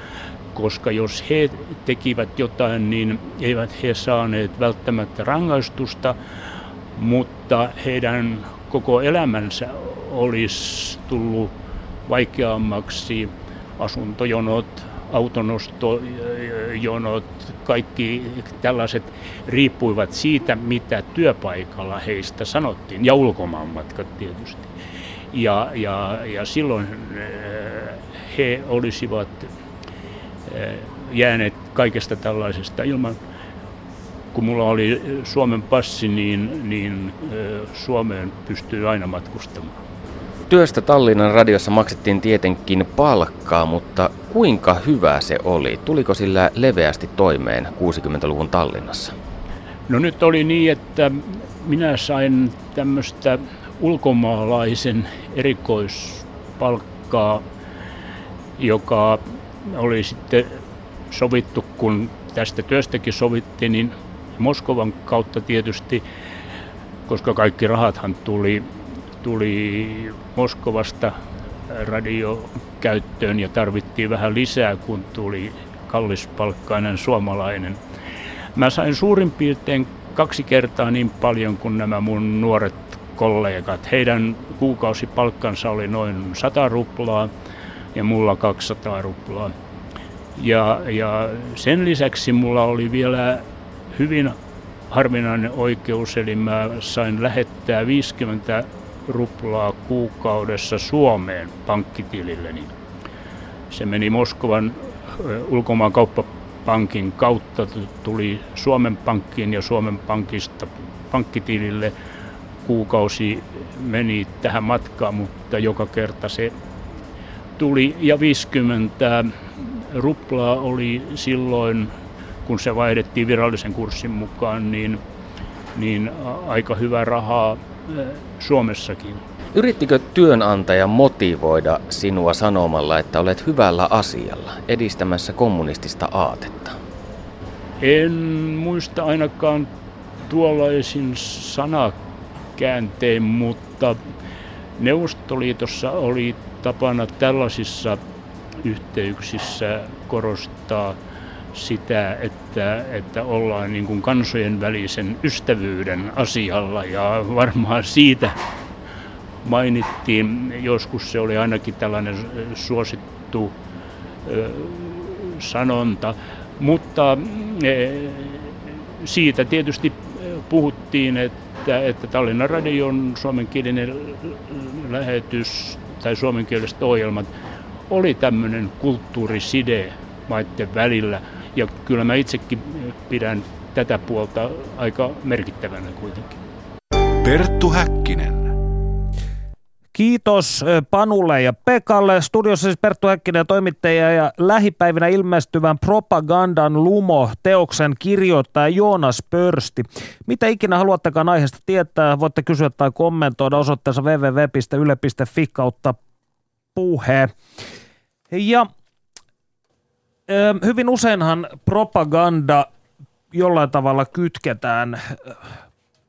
koska jos he tekivät jotain, niin eivät he saaneet välttämättä rangaistusta, mutta heidän koko elämänsä olisi tullut vaikeammaksi. Asuntojonot, autonostojonot, kaikki tällaiset riippuivat siitä, mitä työpaikalla heistä sanottiin, ja ulkomaanmatkat tietysti. Ja, ja, ja silloin he olisivat jääneet kaikesta tällaisesta ilman. Kun mulla oli Suomen passi, niin, niin Suomeen pystyy aina matkustamaan. Työstä Tallinnan radiossa maksettiin tietenkin palkkaa, mutta kuinka hyvä se oli? Tuliko sillä leveästi toimeen 60-luvun Tallinnassa? No nyt oli niin, että minä sain tämmöistä ulkomaalaisen erikoispalkkaa, joka oli sitten sovittu, kun tästä työstäkin sovittiin, niin Moskovan kautta tietysti, koska kaikki rahathan tuli, tuli Moskovasta radiokäyttöön ja tarvittiin vähän lisää, kun tuli kallispalkkainen suomalainen. Mä sain suurin piirtein kaksi kertaa niin paljon kuin nämä mun nuoret kollegat. Heidän kuukausipalkkansa oli noin 100 ruplaa ja mulla 200 ruplaa. Ja, ja sen lisäksi mulla oli vielä hyvin harvinainen oikeus, eli mä sain lähettää 50 ruplaa kuukaudessa Suomeen pankkitililleni. Se meni Moskovan ulkomaan kauppapankin kautta, tuli Suomen pankkiin ja Suomen pankista pankkitilille. Kuukausi meni tähän matkaan, mutta joka kerta se tuli ja 50 ruplaa oli silloin, kun se vaihdettiin virallisen kurssin mukaan, niin, niin aika hyvä rahaa Suomessakin. Yrittikö työnantaja motivoida sinua sanomalla, että olet hyvällä asialla edistämässä kommunistista aatetta? En muista ainakaan tuollaisin sanakääntein, mutta Neuvostoliitossa oli tapana tällaisissa yhteyksissä korostaa sitä, että, että ollaan niin kuin kansojen välisen ystävyyden asialla. Ja varmaan siitä mainittiin, joskus se oli ainakin tällainen suosittu sanonta, mutta e, siitä tietysti puhuttiin, että, että Tallinnan radion suomenkielinen lähetys tai suomenkieliset ohjelmat oli tämmöinen kulttuuriside maiden välillä. Ja kyllä mä itsekin pidän tätä puolta aika merkittävänä kuitenkin. Perttu Häkkinen. Kiitos Panulle ja Pekalle. Studiossa siis Perttu Häkkinen toimittaja ja lähipäivinä ilmestyvän Propagandan lumo teoksen kirjoittaja Joonas Pörsti. Mitä ikinä haluattekaan aiheesta tietää, voitte kysyä tai kommentoida osoitteessa www.yle.fi kautta puhe. Ja hyvin useinhan propaganda jollain tavalla kytketään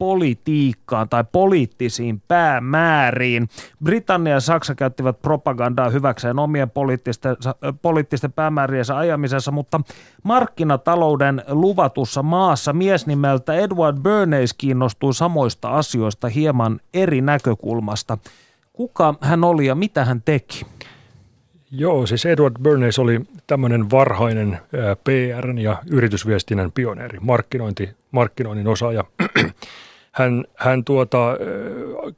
politiikkaan tai poliittisiin päämääriin. Britannia ja Saksa käyttivät propagandaa hyväkseen omien poliittisten, poliittisten päämääriensä ajamisessa, mutta markkinatalouden luvatussa maassa mies nimeltä Edward Bernays kiinnostui samoista asioista hieman eri näkökulmasta. Kuka hän oli ja mitä hän teki? Joo, siis Edward Bernays oli tämmöinen varhainen PR ja yritysviestinnän pioneeri, markkinointi, markkinoinnin osaaja. Hän, hän tuota,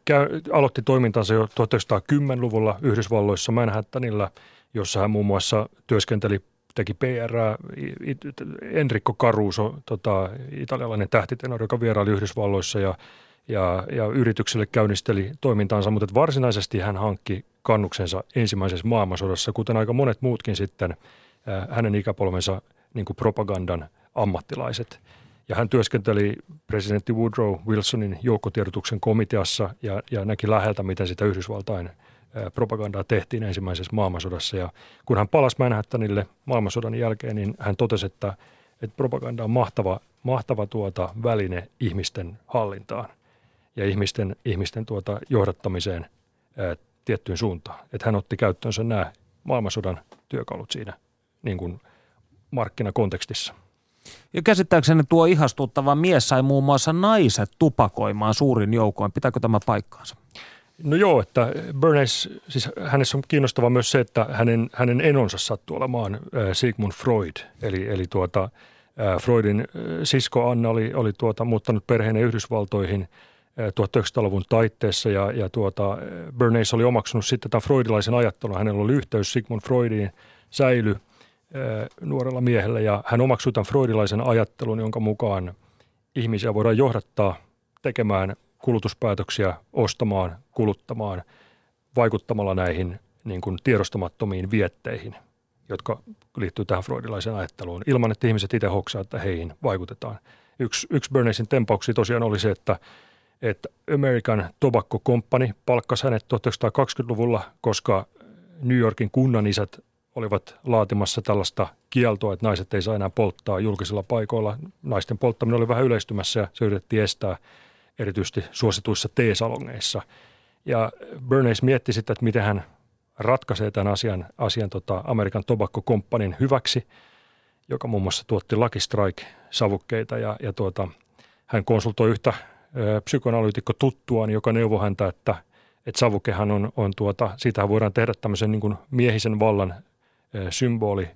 käy, aloitti toimintansa jo 1910-luvulla Yhdysvalloissa Manhattanilla, jossa hän muun muassa työskenteli, teki PR. Enrico Caruso, tota, italialainen tähtitenori, joka vieraili Yhdysvalloissa ja, ja, ja yritykselle käynnisteli toimintansa, mutta varsinaisesti hän hankki kannuksensa ensimmäisessä maailmansodassa, kuten aika monet muutkin sitten hänen ikäpolvensa niin propagandan ammattilaiset – ja hän työskenteli presidentti Woodrow Wilsonin joukkotiedotuksen komiteassa ja, ja näki läheltä, miten sitä Yhdysvaltain propagandaa tehtiin ensimmäisessä maailmansodassa. Ja kun hän palasi Manhattanille maailmansodan jälkeen, niin hän totesi, että, että propaganda on mahtava, mahtava tuota väline ihmisten hallintaan ja ihmisten, ihmisten tuota johdattamiseen ää, tiettyyn suuntaan. Että hän otti käyttöönsä nämä maailmansodan työkalut siinä niin kuin markkinakontekstissa. Ja käsittääkseni tuo ihastuttava mies sai muun muassa naiset tupakoimaan suurin joukoin. Pitääkö tämä paikkaansa? No joo, että Bernays, siis hänessä on kiinnostava myös se, että hänen, hänen enonsa sattuu olemaan äh, Sigmund Freud. Eli, eli tuota, äh, Freudin äh, sisko Anna oli, oli tuota, muuttanut perheen Yhdysvaltoihin 1900-luvun taitteessa ja, ja tuota, Bernays oli omaksunut sitten tämän freudilaisen ajattelun. Hänellä oli yhteys Sigmund Freudiin säily nuorella miehellä ja hän omaksui tämän freudilaisen ajattelun, jonka mukaan ihmisiä voidaan johdattaa tekemään kulutuspäätöksiä, ostamaan, kuluttamaan, vaikuttamalla näihin niin kuin tiedostamattomiin vietteihin, jotka liittyy tähän freudilaiseen ajatteluun, ilman että ihmiset itse hoksaa, että heihin vaikutetaan. Yksi, yksi Bernaysin tempauksia tosiaan oli se, että että American Tobacco Company palkkasi hänet 1920-luvulla, koska New Yorkin kunnan isät olivat laatimassa tällaista kieltoa, että naiset ei saa enää polttaa julkisilla paikoilla. Naisten polttaminen oli vähän yleistymässä ja se yritettiin estää erityisesti suosituissa teesalongeissa. Ja Bernays mietti sitten, että miten hän ratkaisee tämän asian, asian tota Amerikan Tobacco Companyn hyväksi, joka muun muassa tuotti Lucky Strike-savukkeita ja, ja tuota, hän konsultoi yhtä psykoanalyytikko tuttuaan, joka neuvoi häntä, että, että savukehan on, on tuota, siitähän voidaan tehdä tämmöisen niin kuin miehisen vallan symboli,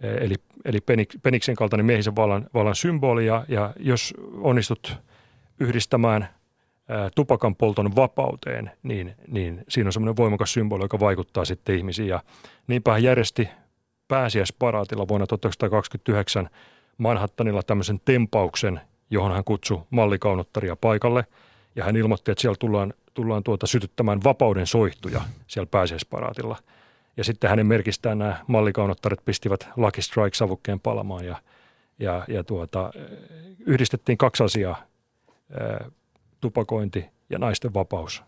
eli, eli penik, peniksen kaltainen miehisen vallan, vallan symboli, ja, ja jos onnistut yhdistämään tupakan polton vapauteen, niin, niin siinä on semmoinen voimakas symboli, joka vaikuttaa sitten ihmisiin. Ja niinpä hän järjesti pääsiäisparaatilla vuonna 1929 Manhattanilla tämmöisen tempauksen, johon hän kutsui mallikaunottaria paikalle. Ja hän ilmoitti, että siellä tullaan, tullaan tuota sytyttämään vapauden soihtuja siellä pääsiäisparaatilla. Ja sitten hänen merkistään nämä mallikaunottaret pistivät Lucky Strike-savukkeen palamaan ja, ja, ja tuota, yhdistettiin kaksi asiaa, tupakointi ja naisten vapaus.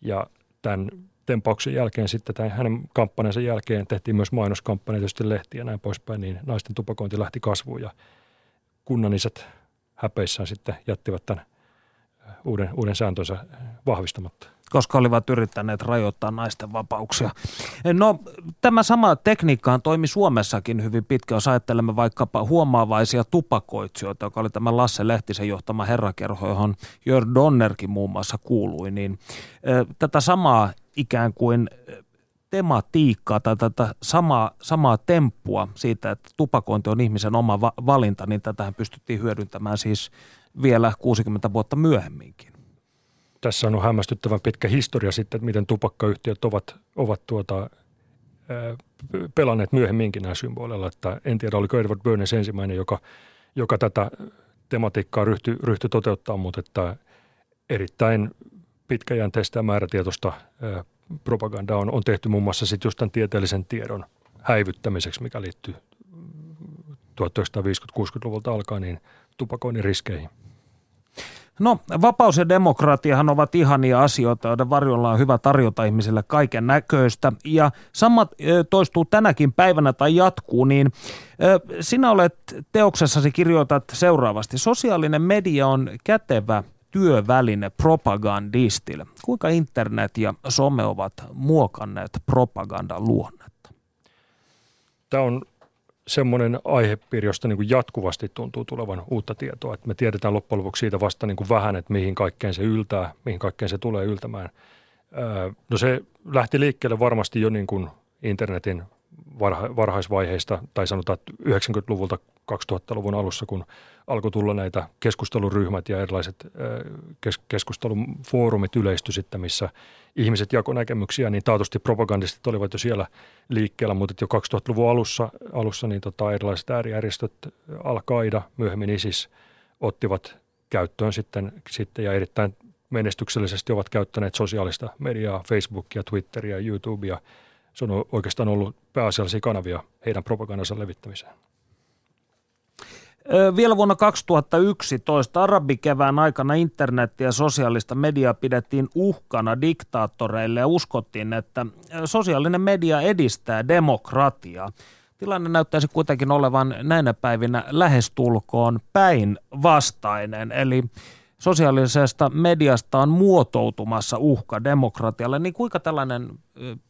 Ja tämän tempauksen jälkeen sitten, tämän hänen kampanjansa jälkeen tehtiin myös mainoskampanja, tietysti lehti ja näin poispäin, niin naisten tupakointi lähti kasvuun ja kunnaniset häpeissään sitten jättivät tämän uuden, uuden sääntönsä vahvistamatta. Koska olivat yrittäneet rajoittaa naisten vapauksia. No tämä sama tekniikkaan toimi Suomessakin hyvin pitkä, jos ajattelemme vaikkapa huomaavaisia tupakoitsijoita, joka oli tämä Lasse Lehtisen johtama herrakerho, johon Jörg Donnerkin muun muassa kuului, niin tätä samaa ikään kuin tematiikkaa tai tätä samaa, samaa temppua siitä, että tupakointi on ihmisen oma va- valinta, niin tätähän pystyttiin hyödyntämään siis vielä 60 vuotta myöhemminkin. Tässä on hämmästyttävän pitkä historia sitten, että miten tupakkayhtiöt ovat, ovat tuota, pelanneet myöhemminkin nämä symboleilla. Että en tiedä, oliko Edward Burns ensimmäinen, joka, joka tätä tematiikkaa ryhtyi, ryhtyi toteuttaa, mutta että erittäin pitkäjänteistä ja määrätietoista propaganda on, on tehty muun muassa sitten just tämän tieteellisen tiedon häivyttämiseksi, mikä liittyy 1950-60-luvulta alkaen niin tupakoinnin riskeihin. No, vapaus ja demokratiahan ovat ihania asioita, joiden varjolla on hyvä tarjota ihmisille kaiken näköistä. Ja sama toistuu tänäkin päivänä tai jatkuu, niin sinä olet teoksessasi kirjoitat seuraavasti. Sosiaalinen media on kätevä työväline propagandistille. Kuinka internet ja some ovat muokanneet propagandan luonnetta? Tämä on semmoinen aihepiiri, josta niin kuin jatkuvasti tuntuu tulevan uutta tietoa. Että me tiedetään loppujen lopuksi siitä vasta niin kuin vähän, että mihin kaikkeen se yltää, mihin kaikkeen se tulee yltämään. No se lähti liikkeelle varmasti jo niin kuin internetin varha, varhaisvaiheista, tai sanotaan 90-luvulta 2000-luvun alussa, kun alkoi tulla näitä keskusteluryhmät ja erilaiset kes, keskustelufoorumit yleisty sitten, missä ihmiset jako näkemyksiä, niin taatusti propagandistit olivat jo siellä liikkeellä, mutta jo 2000-luvun alussa, alussa niin tota erilaiset äärijärjestöt, Al-Qaida, myöhemmin ISIS, ottivat käyttöön sitten, sitten ja erittäin menestyksellisesti ovat käyttäneet sosiaalista mediaa, Facebookia, Twitteria, YouTubea. Se on oikeastaan ollut pääasiallisia kanavia heidän propagandansa levittämiseen. Vielä vuonna 2011 arabikevään aikana internet ja sosiaalista mediaa pidettiin uhkana diktaattoreille ja uskottiin, että sosiaalinen media edistää demokratiaa. Tilanne näyttäisi kuitenkin olevan näinä päivinä lähestulkoon päinvastainen, eli sosiaalisesta mediasta on muotoutumassa uhka demokratialle, niin kuinka tällainen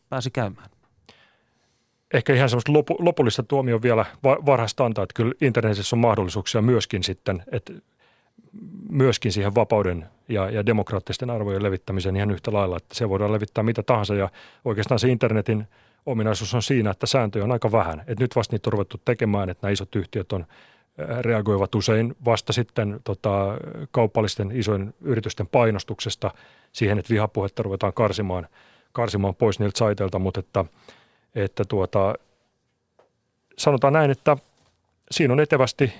pääsi käymään? Ehkä ihan semmoista lopu, lopullista tuomio vielä varhaista antaa, että kyllä internetissä on mahdollisuuksia myöskin sitten, että myöskin siihen vapauden ja, ja demokraattisten arvojen levittämiseen ihan yhtä lailla, että se voidaan levittää mitä tahansa ja oikeastaan se internetin ominaisuus on siinä, että sääntöjä on aika vähän. että nyt vasta niitä on ruvettu tekemään, että nämä isot yhtiöt on reagoivat usein vasta sitten tota, kaupallisten isojen yritysten painostuksesta siihen, että vihapuhetta ruvetaan karsimaan, karsimaan pois niiltä saiteilta, mutta että, että tuota, sanotaan näin, että siinä on etevästi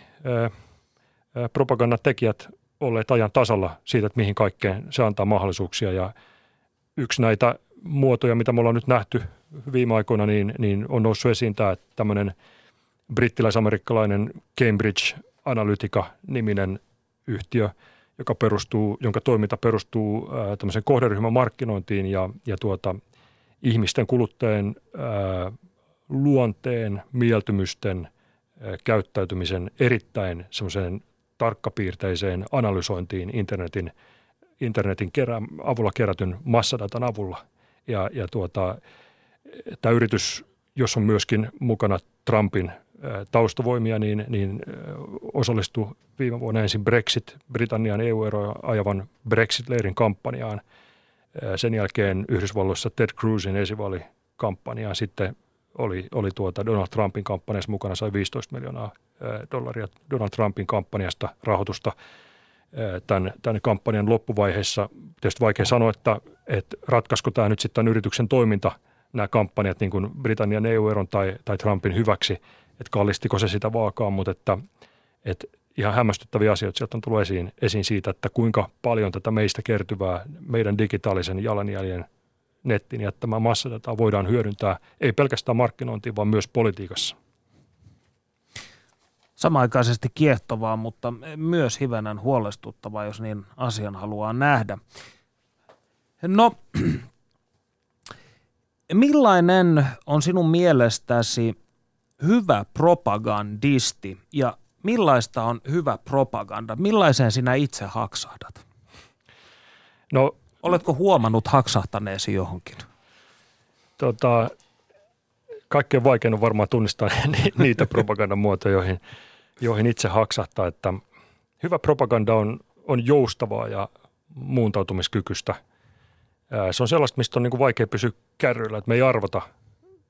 propagandan tekijät olleet ajan tasalla siitä, että mihin kaikkeen se antaa mahdollisuuksia. Ja yksi näitä muotoja, mitä me ollaan nyt nähty viime aikoina, niin, niin on noussut esiin tämä tämmöinen brittiläis-amerikkalainen Cambridge Analytica-niminen yhtiö, joka perustuu, jonka toiminta perustuu ää, tämmöisen kohderyhmän markkinointiin. Ja, ja tuota, ihmisten kuluttajien ää, luonteen, mieltymysten, ää, käyttäytymisen erittäin semmoiseen tarkkapiirteiseen analysointiin internetin, internetin kerä, avulla kerätyn massadatan avulla. Ja, ja tuota, tämä yritys, jos on myöskin mukana Trumpin taustavoimia, niin, niin osallistui viime vuonna ensin Brexit, Britannian EU-eroa ajavan Brexit-leirin kampanjaan. Sen jälkeen Yhdysvalloissa Ted Cruzin esivaalikampanjaan sitten oli, oli tuota Donald Trumpin kampanjassa mukana, sai 15 miljoonaa dollaria Donald Trumpin kampanjasta rahoitusta tämän, tämän kampanjan loppuvaiheessa. Tietysti vaikea sanoa, että, että ratkaisko tämä nyt sitten yrityksen toiminta, nämä kampanjat niin kuin Britannian EU-eron tai, tai Trumpin hyväksi, että kallistiko se sitä vaakaa, mutta että, että ihan hämmästyttäviä asioita sieltä on tullut esiin, esiin siitä, että kuinka paljon tätä meistä kertyvää meidän digitaalisen jalanjäljen nettiin jättämää massadataa voidaan hyödyntää, ei pelkästään markkinointiin, vaan myös politiikassa. Samaaikaisesti kiehtovaa, mutta myös hivenen huolestuttavaa, jos niin asian haluaa nähdä. No, millainen on sinun mielestäsi hyvä propagandisti ja millaista on hyvä propaganda? Millaiseen sinä itse haksahdat? No, Oletko huomannut haksahtaneesi johonkin? Tota, kaikkein vaikein on varmaan tunnistaa niitä propagandan muotoja, joihin, joihin itse haksahtaa. Että hyvä propaganda on, on joustavaa ja muuntautumiskykyistä. Se on sellaista, mistä on niin kuin vaikea pysyä kärryillä, että me ei arvata,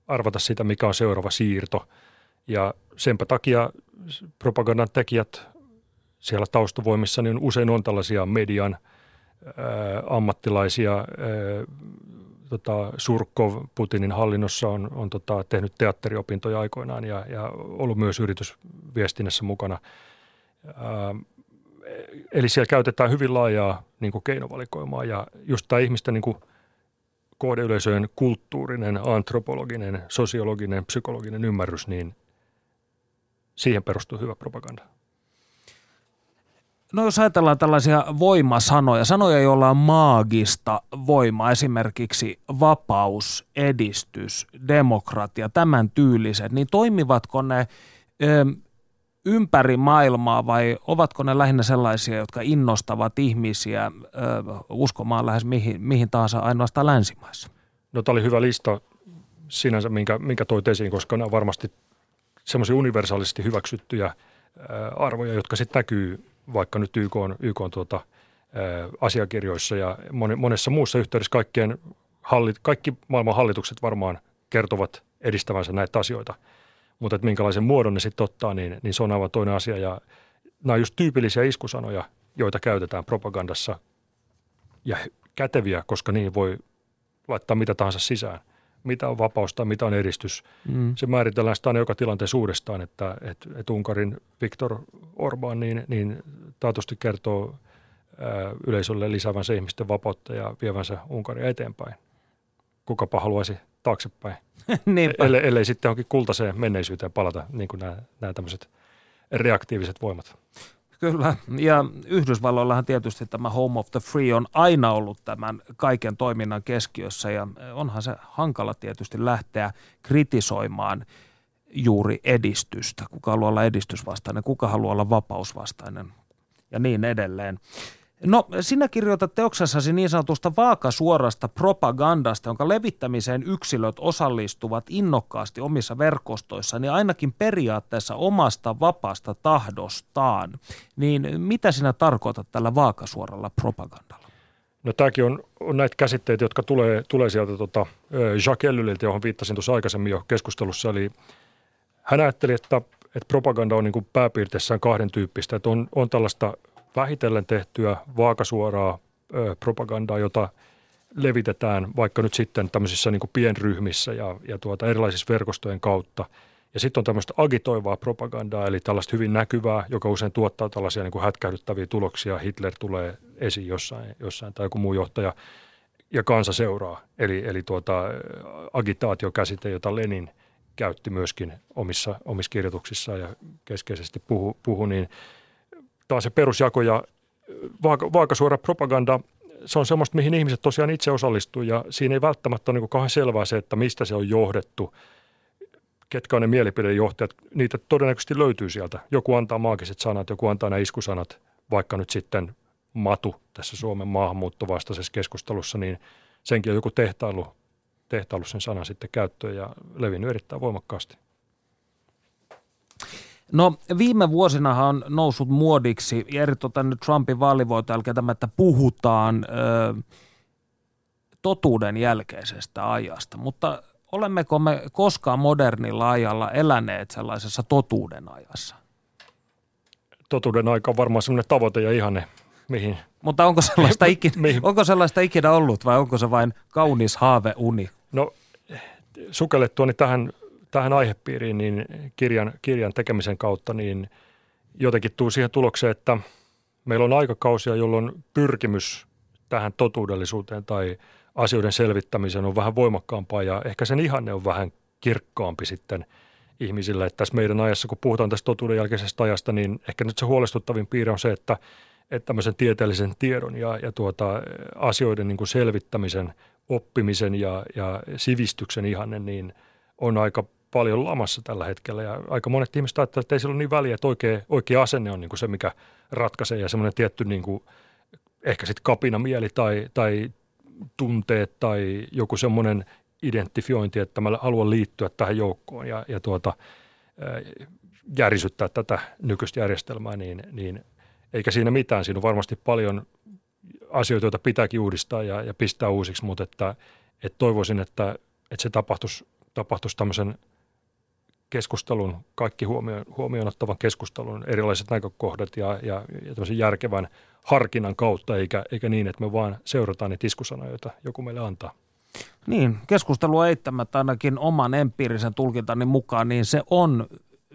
arvata sitä, mikä on seuraava siirto. Ja senpä takia propagandan tekijät siellä taustavoimissa niin usein on tällaisia median – ammattilaisia. Tota, Surkov Putinin hallinnossa on, on tota, tehnyt teatteriopintoja aikoinaan ja, ja ollut myös yritysviestinnässä mukana. Ää, eli siellä käytetään hyvin laajaa niin kuin keinovalikoimaa ja just tämä ihmisten niin kuin kohdeyleisöjen kulttuurinen, antropologinen, sosiologinen, psykologinen ymmärrys, niin siihen perustuu hyvä propaganda. No jos ajatellaan tällaisia voimasanoja, sanoja, joilla on maagista voimaa, esimerkiksi vapaus, edistys, demokratia, tämän tyyliset, niin toimivatko ne ö, ympäri maailmaa vai ovatko ne lähinnä sellaisia, jotka innostavat ihmisiä ö, uskomaan lähes mihin, mihin tahansa ainoastaan länsimaissa? No tämä oli hyvä lista sinänsä, minkä, minkä toit esiin, koska ne on varmasti semmoisia universaalisesti hyväksyttyjä arvoja, jotka sitten näkyy vaikka nyt YK on, YK on tuota, asiakirjoissa ja monessa muussa yhteydessä kaikkien hallit, kaikki maailman hallitukset varmaan kertovat edistävänsä näitä asioita. Mutta että minkälaisen muodon ne sitten ottaa, niin, niin se on aivan toinen asia. Ja nämä on just tyypillisiä iskusanoja, joita käytetään propagandassa ja käteviä, koska niihin voi laittaa mitä tahansa sisään – mitä on vapaus tai mitä on edistys. Mm. Se määritellään sitä aina joka tilanteessa uudestaan, että, että, että Unkarin Viktor Orban niin, niin taatusti kertoo ää, yleisölle lisäävänsä ihmisten vapautta ja vievänsä Unkaria eteenpäin. Kukapa haluaisi taaksepäin, ellei, ellei sitten johonkin kultaiseen menneisyyteen palata, niin kuin nämä, nämä tämmöiset reaktiiviset voimat. Kyllä, ja Yhdysvalloillahan tietysti tämä Home of the Free on aina ollut tämän kaiken toiminnan keskiössä, ja onhan se hankala tietysti lähteä kritisoimaan juuri edistystä. Kuka haluaa olla edistysvastainen, kuka haluaa olla vapausvastainen ja niin edelleen. No, sinä kirjoitat teoksessasi niin sanotusta vaakasuorasta propagandasta, jonka levittämiseen yksilöt osallistuvat innokkaasti omissa verkostoissaan, niin ainakin periaatteessa omasta vapaasta tahdostaan. Niin mitä sinä tarkoitat tällä vaakasuoralla propagandalla? No tämäkin on, on näitä käsitteitä, jotka tulee, tulee sieltä tota, Jacques Ellyliltä, johon viittasin tuossa aikaisemmin jo keskustelussa. Eli hän ajatteli, että että propaganda on niin kuin pääpiirteissään kahden tyyppistä. Että on, on tällaista vähitellen tehtyä vaakasuoraa ö, propagandaa, jota levitetään vaikka nyt sitten tämmöisissä niin kuin pienryhmissä ja, ja tuota erilaisissa verkostojen kautta. Ja sitten on tämmöistä agitoivaa propagandaa, eli tällaista hyvin näkyvää, joka usein tuottaa tällaisia niin kuin hätkähdyttäviä tuloksia. Hitler tulee esiin jossain, jossain tai joku muu johtaja ja kansa seuraa. Eli, eli tuota, agitaatiokäsite, jota Lenin käytti myöskin omissa, omissa kirjoituksissaan ja keskeisesti puhu, puhu niin taas se perusjako ja vaaka, vaakasuora propaganda, se on semmoista, mihin ihmiset tosiaan itse osallistuu ja siinä ei välttämättä ole niin kauhean selvää se, että mistä se on johdettu, ketkä on ne mielipidejohtajat, niitä todennäköisesti löytyy sieltä. Joku antaa maagiset sanat, joku antaa nämä iskusanat, vaikka nyt sitten matu tässä Suomen maahanmuuttovastaisessa keskustelussa, niin senkin on joku tehtailu, tehtailu sen sanan sitten käyttöön ja levinnyt erittäin voimakkaasti. No viime vuosina on noussut muodiksi, ja eritoten nyt Trumpin tämä, että puhutaan ö, totuuden jälkeisestä ajasta, mutta olemmeko me koskaan modernilla ajalla eläneet sellaisessa totuuden ajassa? Totuuden aika on varmaan semmoinen tavoite ja ihanne, mihin... Mutta onko sellaista, ikinä, onko sellaista ikinä ollut vai onko se vain kaunis haaveuni? No sukellettuani tähän, tähän aihepiiriin niin kirjan, kirjan tekemisen kautta, niin jotenkin tuu siihen tulokseen, että meillä on aikakausia, jolloin pyrkimys tähän totuudellisuuteen tai asioiden selvittämiseen on vähän voimakkaampaa ja ehkä sen ihanne on vähän kirkkaampi sitten ihmisille. Että tässä meidän ajassa, kun puhutaan tästä totuuden jälkeisestä ajasta, niin ehkä nyt se huolestuttavin piirre on se, että – että tämmöisen tieteellisen tiedon ja, ja tuota, asioiden niin kuin selvittämisen, oppimisen ja, ja sivistyksen ihanne, niin on aika paljon lamassa tällä hetkellä. Ja aika monet ihmiset ajattelevat, että ei sillä ole niin väliä, että oikea, oikea asenne on niin kuin se, mikä ratkaisee ja semmoinen tietty niin kuin, ehkä sitten kapina mieli tai, tai tunteet tai joku semmoinen identifiointi, että mä haluan liittyä tähän joukkoon ja, ja tuota, järisyttää tätä nykyistä järjestelmää, niin, niin eikä siinä mitään. Siinä on varmasti paljon asioita, joita pitääkin uudistaa ja, ja pistää uusiksi, mutta että, että toivoisin, että, että se tapahtuisi, tapahtuisi tämmöisen keskustelun, kaikki huomioon, huomioon ottavan keskustelun, erilaiset näkökohdat ja, ja, ja järkevän harkinnan kautta, eikä, eikä niin, että me vaan seurataan niitä iskusanoja, joita joku meille antaa. Niin, keskustelu eittämättä ainakin oman empiirisen tulkintani mukaan, niin se on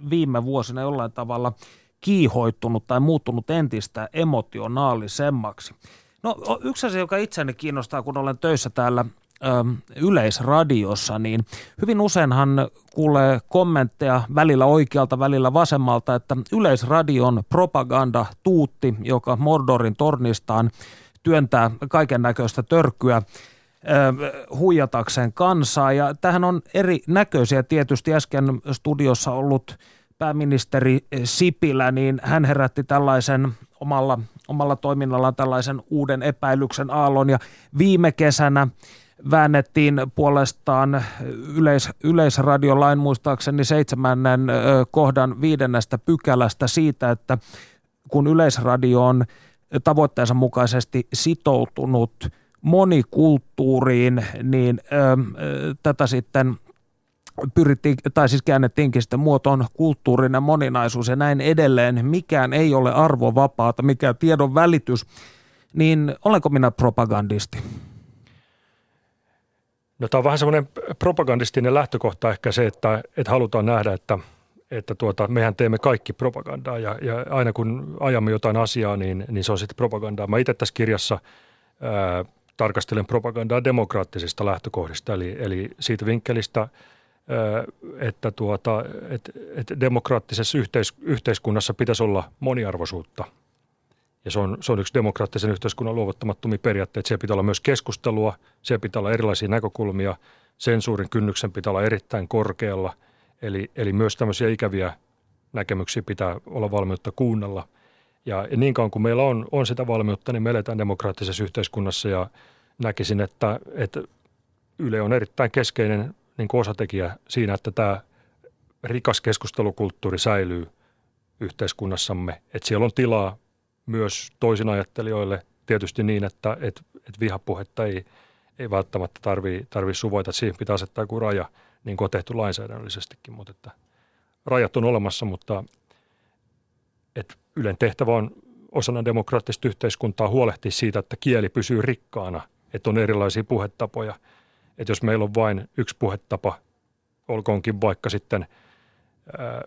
viime vuosina jollain tavalla – kiihoittunut tai muuttunut entistä emotionaalisemmaksi. No yksi asia, joka itseäni kiinnostaa, kun olen töissä täällä yleisradiossa, niin hyvin useinhan kuulee kommentteja välillä oikealta, välillä vasemmalta, että yleisradion propaganda tuutti, joka Mordorin tornistaan työntää kaiken näköistä törkyä, huijatakseen kansaa. Ja tähän on eri näköisiä tietysti äsken studiossa ollut pääministeri Sipilä, niin hän herätti tällaisen omalla, omalla toiminnallaan tällaisen uuden epäilyksen aallon ja viime kesänä väännettiin puolestaan yleis, yleisradiolain muistaakseni seitsemännen kohdan viidennestä pykälästä siitä, että kun yleisradio on tavoitteensa mukaisesti sitoutunut monikulttuuriin, niin ö, tätä sitten – pyrittiin, tai siis käännettiinkin sitten muotoon kulttuurinen moninaisuus ja näin edelleen. Mikään ei ole arvovapaata, mikä tiedon välitys, niin olenko minä propagandisti? No tämä on vähän semmoinen propagandistinen lähtökohta ehkä se, että, että halutaan nähdä, että, että tuota, mehän teemme kaikki propagandaa ja, ja aina kun ajamme jotain asiaa, niin, niin se on sitten propagandaa. Mä itse tässä kirjassa ää, tarkastelen propagandaa demokraattisista lähtökohdista, eli, eli siitä vinkkelistä – että, tuota, että, että demokraattisessa yhteis, yhteiskunnassa pitäisi olla moniarvoisuutta. Ja se on, se on yksi demokraattisen yhteiskunnan luovuttamattomia periaatteita. Siellä pitää olla myös keskustelua, siellä pitää olla erilaisia näkökulmia, sensuurin kynnyksen pitää olla erittäin korkealla. Eli, eli myös tämmöisiä ikäviä näkemyksiä pitää olla valmiutta kuunnella. Ja, niin kauan kuin meillä on, on sitä valmiutta, niin me eletään demokraattisessa yhteiskunnassa ja näkisin, että, että Yle on erittäin keskeinen niin kuin osatekijä siinä, että tämä rikas keskustelukulttuuri säilyy yhteiskunnassamme. Että siellä on tilaa myös toisinajattelijoille tietysti niin, että, että, että vihapuhetta ei, ei välttämättä tarvitse tarvii suvoita. Siihen pitää asettaa joku raja, niin kuin on tehty lainsäädännöllisestikin, mutta että rajat on olemassa, mutta et Ylen tehtävä on osana demokraattista yhteiskuntaa huolehtia siitä, että kieli pysyy rikkaana, että on erilaisia puhetapoja. Että jos meillä on vain yksi puhetapa, olkoonkin vaikka sitten ää,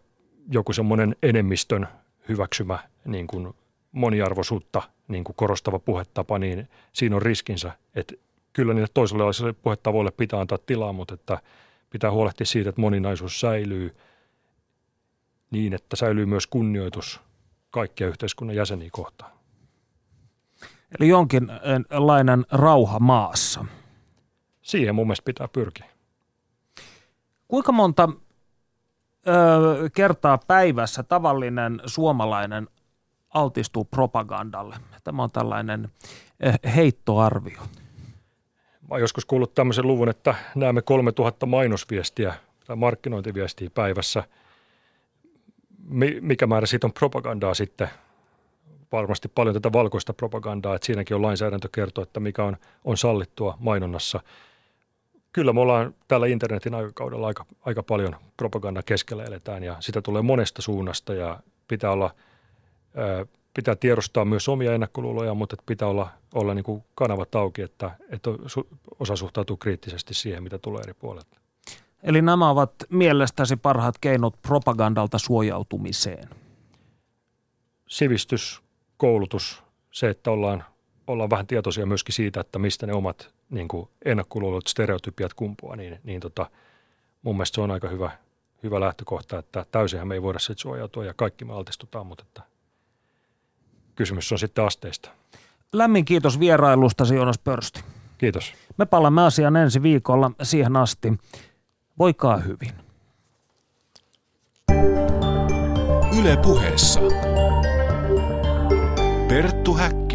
joku semmoinen enemmistön hyväksymä niin kuin moniarvoisuutta niin kuin korostava puhetapa, niin siinä on riskinsä, että kyllä niille toiselle puhetavoille pitää antaa tilaa, mutta että pitää huolehtia siitä, että moninaisuus säilyy niin, että säilyy myös kunnioitus kaikkia yhteiskunnan jäseniä kohtaan. Eli jonkinlainen rauha maassa. Siihen mun mielestä pitää pyrkiä. Kuinka monta ö, kertaa päivässä tavallinen suomalainen altistuu propagandalle? Tämä on tällainen heittoarvio. Mä oon joskus kuullut tämmöisen luvun, että näemme 3000 mainosviestiä tai markkinointiviestiä päivässä. Mikä määrä siitä on propagandaa sitten? Varmasti paljon tätä valkoista propagandaa, että siinäkin on lainsäädäntö kertoa, että mikä on, on sallittua mainonnassa. Kyllä me ollaan tällä internetin aikakaudella aika, aika paljon propaganda keskellä eletään ja sitä tulee monesta suunnasta ja pitää olla pitää tiedostaa myös omia ennakkoluuloja, mutta pitää olla, olla niin kuin kanavat auki, että, että osa suhtautuu kriittisesti siihen, mitä tulee eri puolilta. Eli nämä ovat mielestäsi parhaat keinot propagandalta suojautumiseen? Sivistys, koulutus, se, että ollaan, ollaan vähän tietoisia myöskin siitä, että mistä ne omat niin kuin ennakkoluulot, stereotypiat kumpuaa, niin, niin tota, mun mielestä se on aika hyvä, hyvä lähtökohta, että täysinhän me ei voida siitä suojautua ja kaikki me altistutaan, mutta että kysymys on sitten asteista. Lämmin kiitos vierailusta Jonas Pörsti. Kiitos. Me palaamme asiaan ensi viikolla siihen asti. Voikaa hyvin. Yle puheessa. Perttu Häkkinen.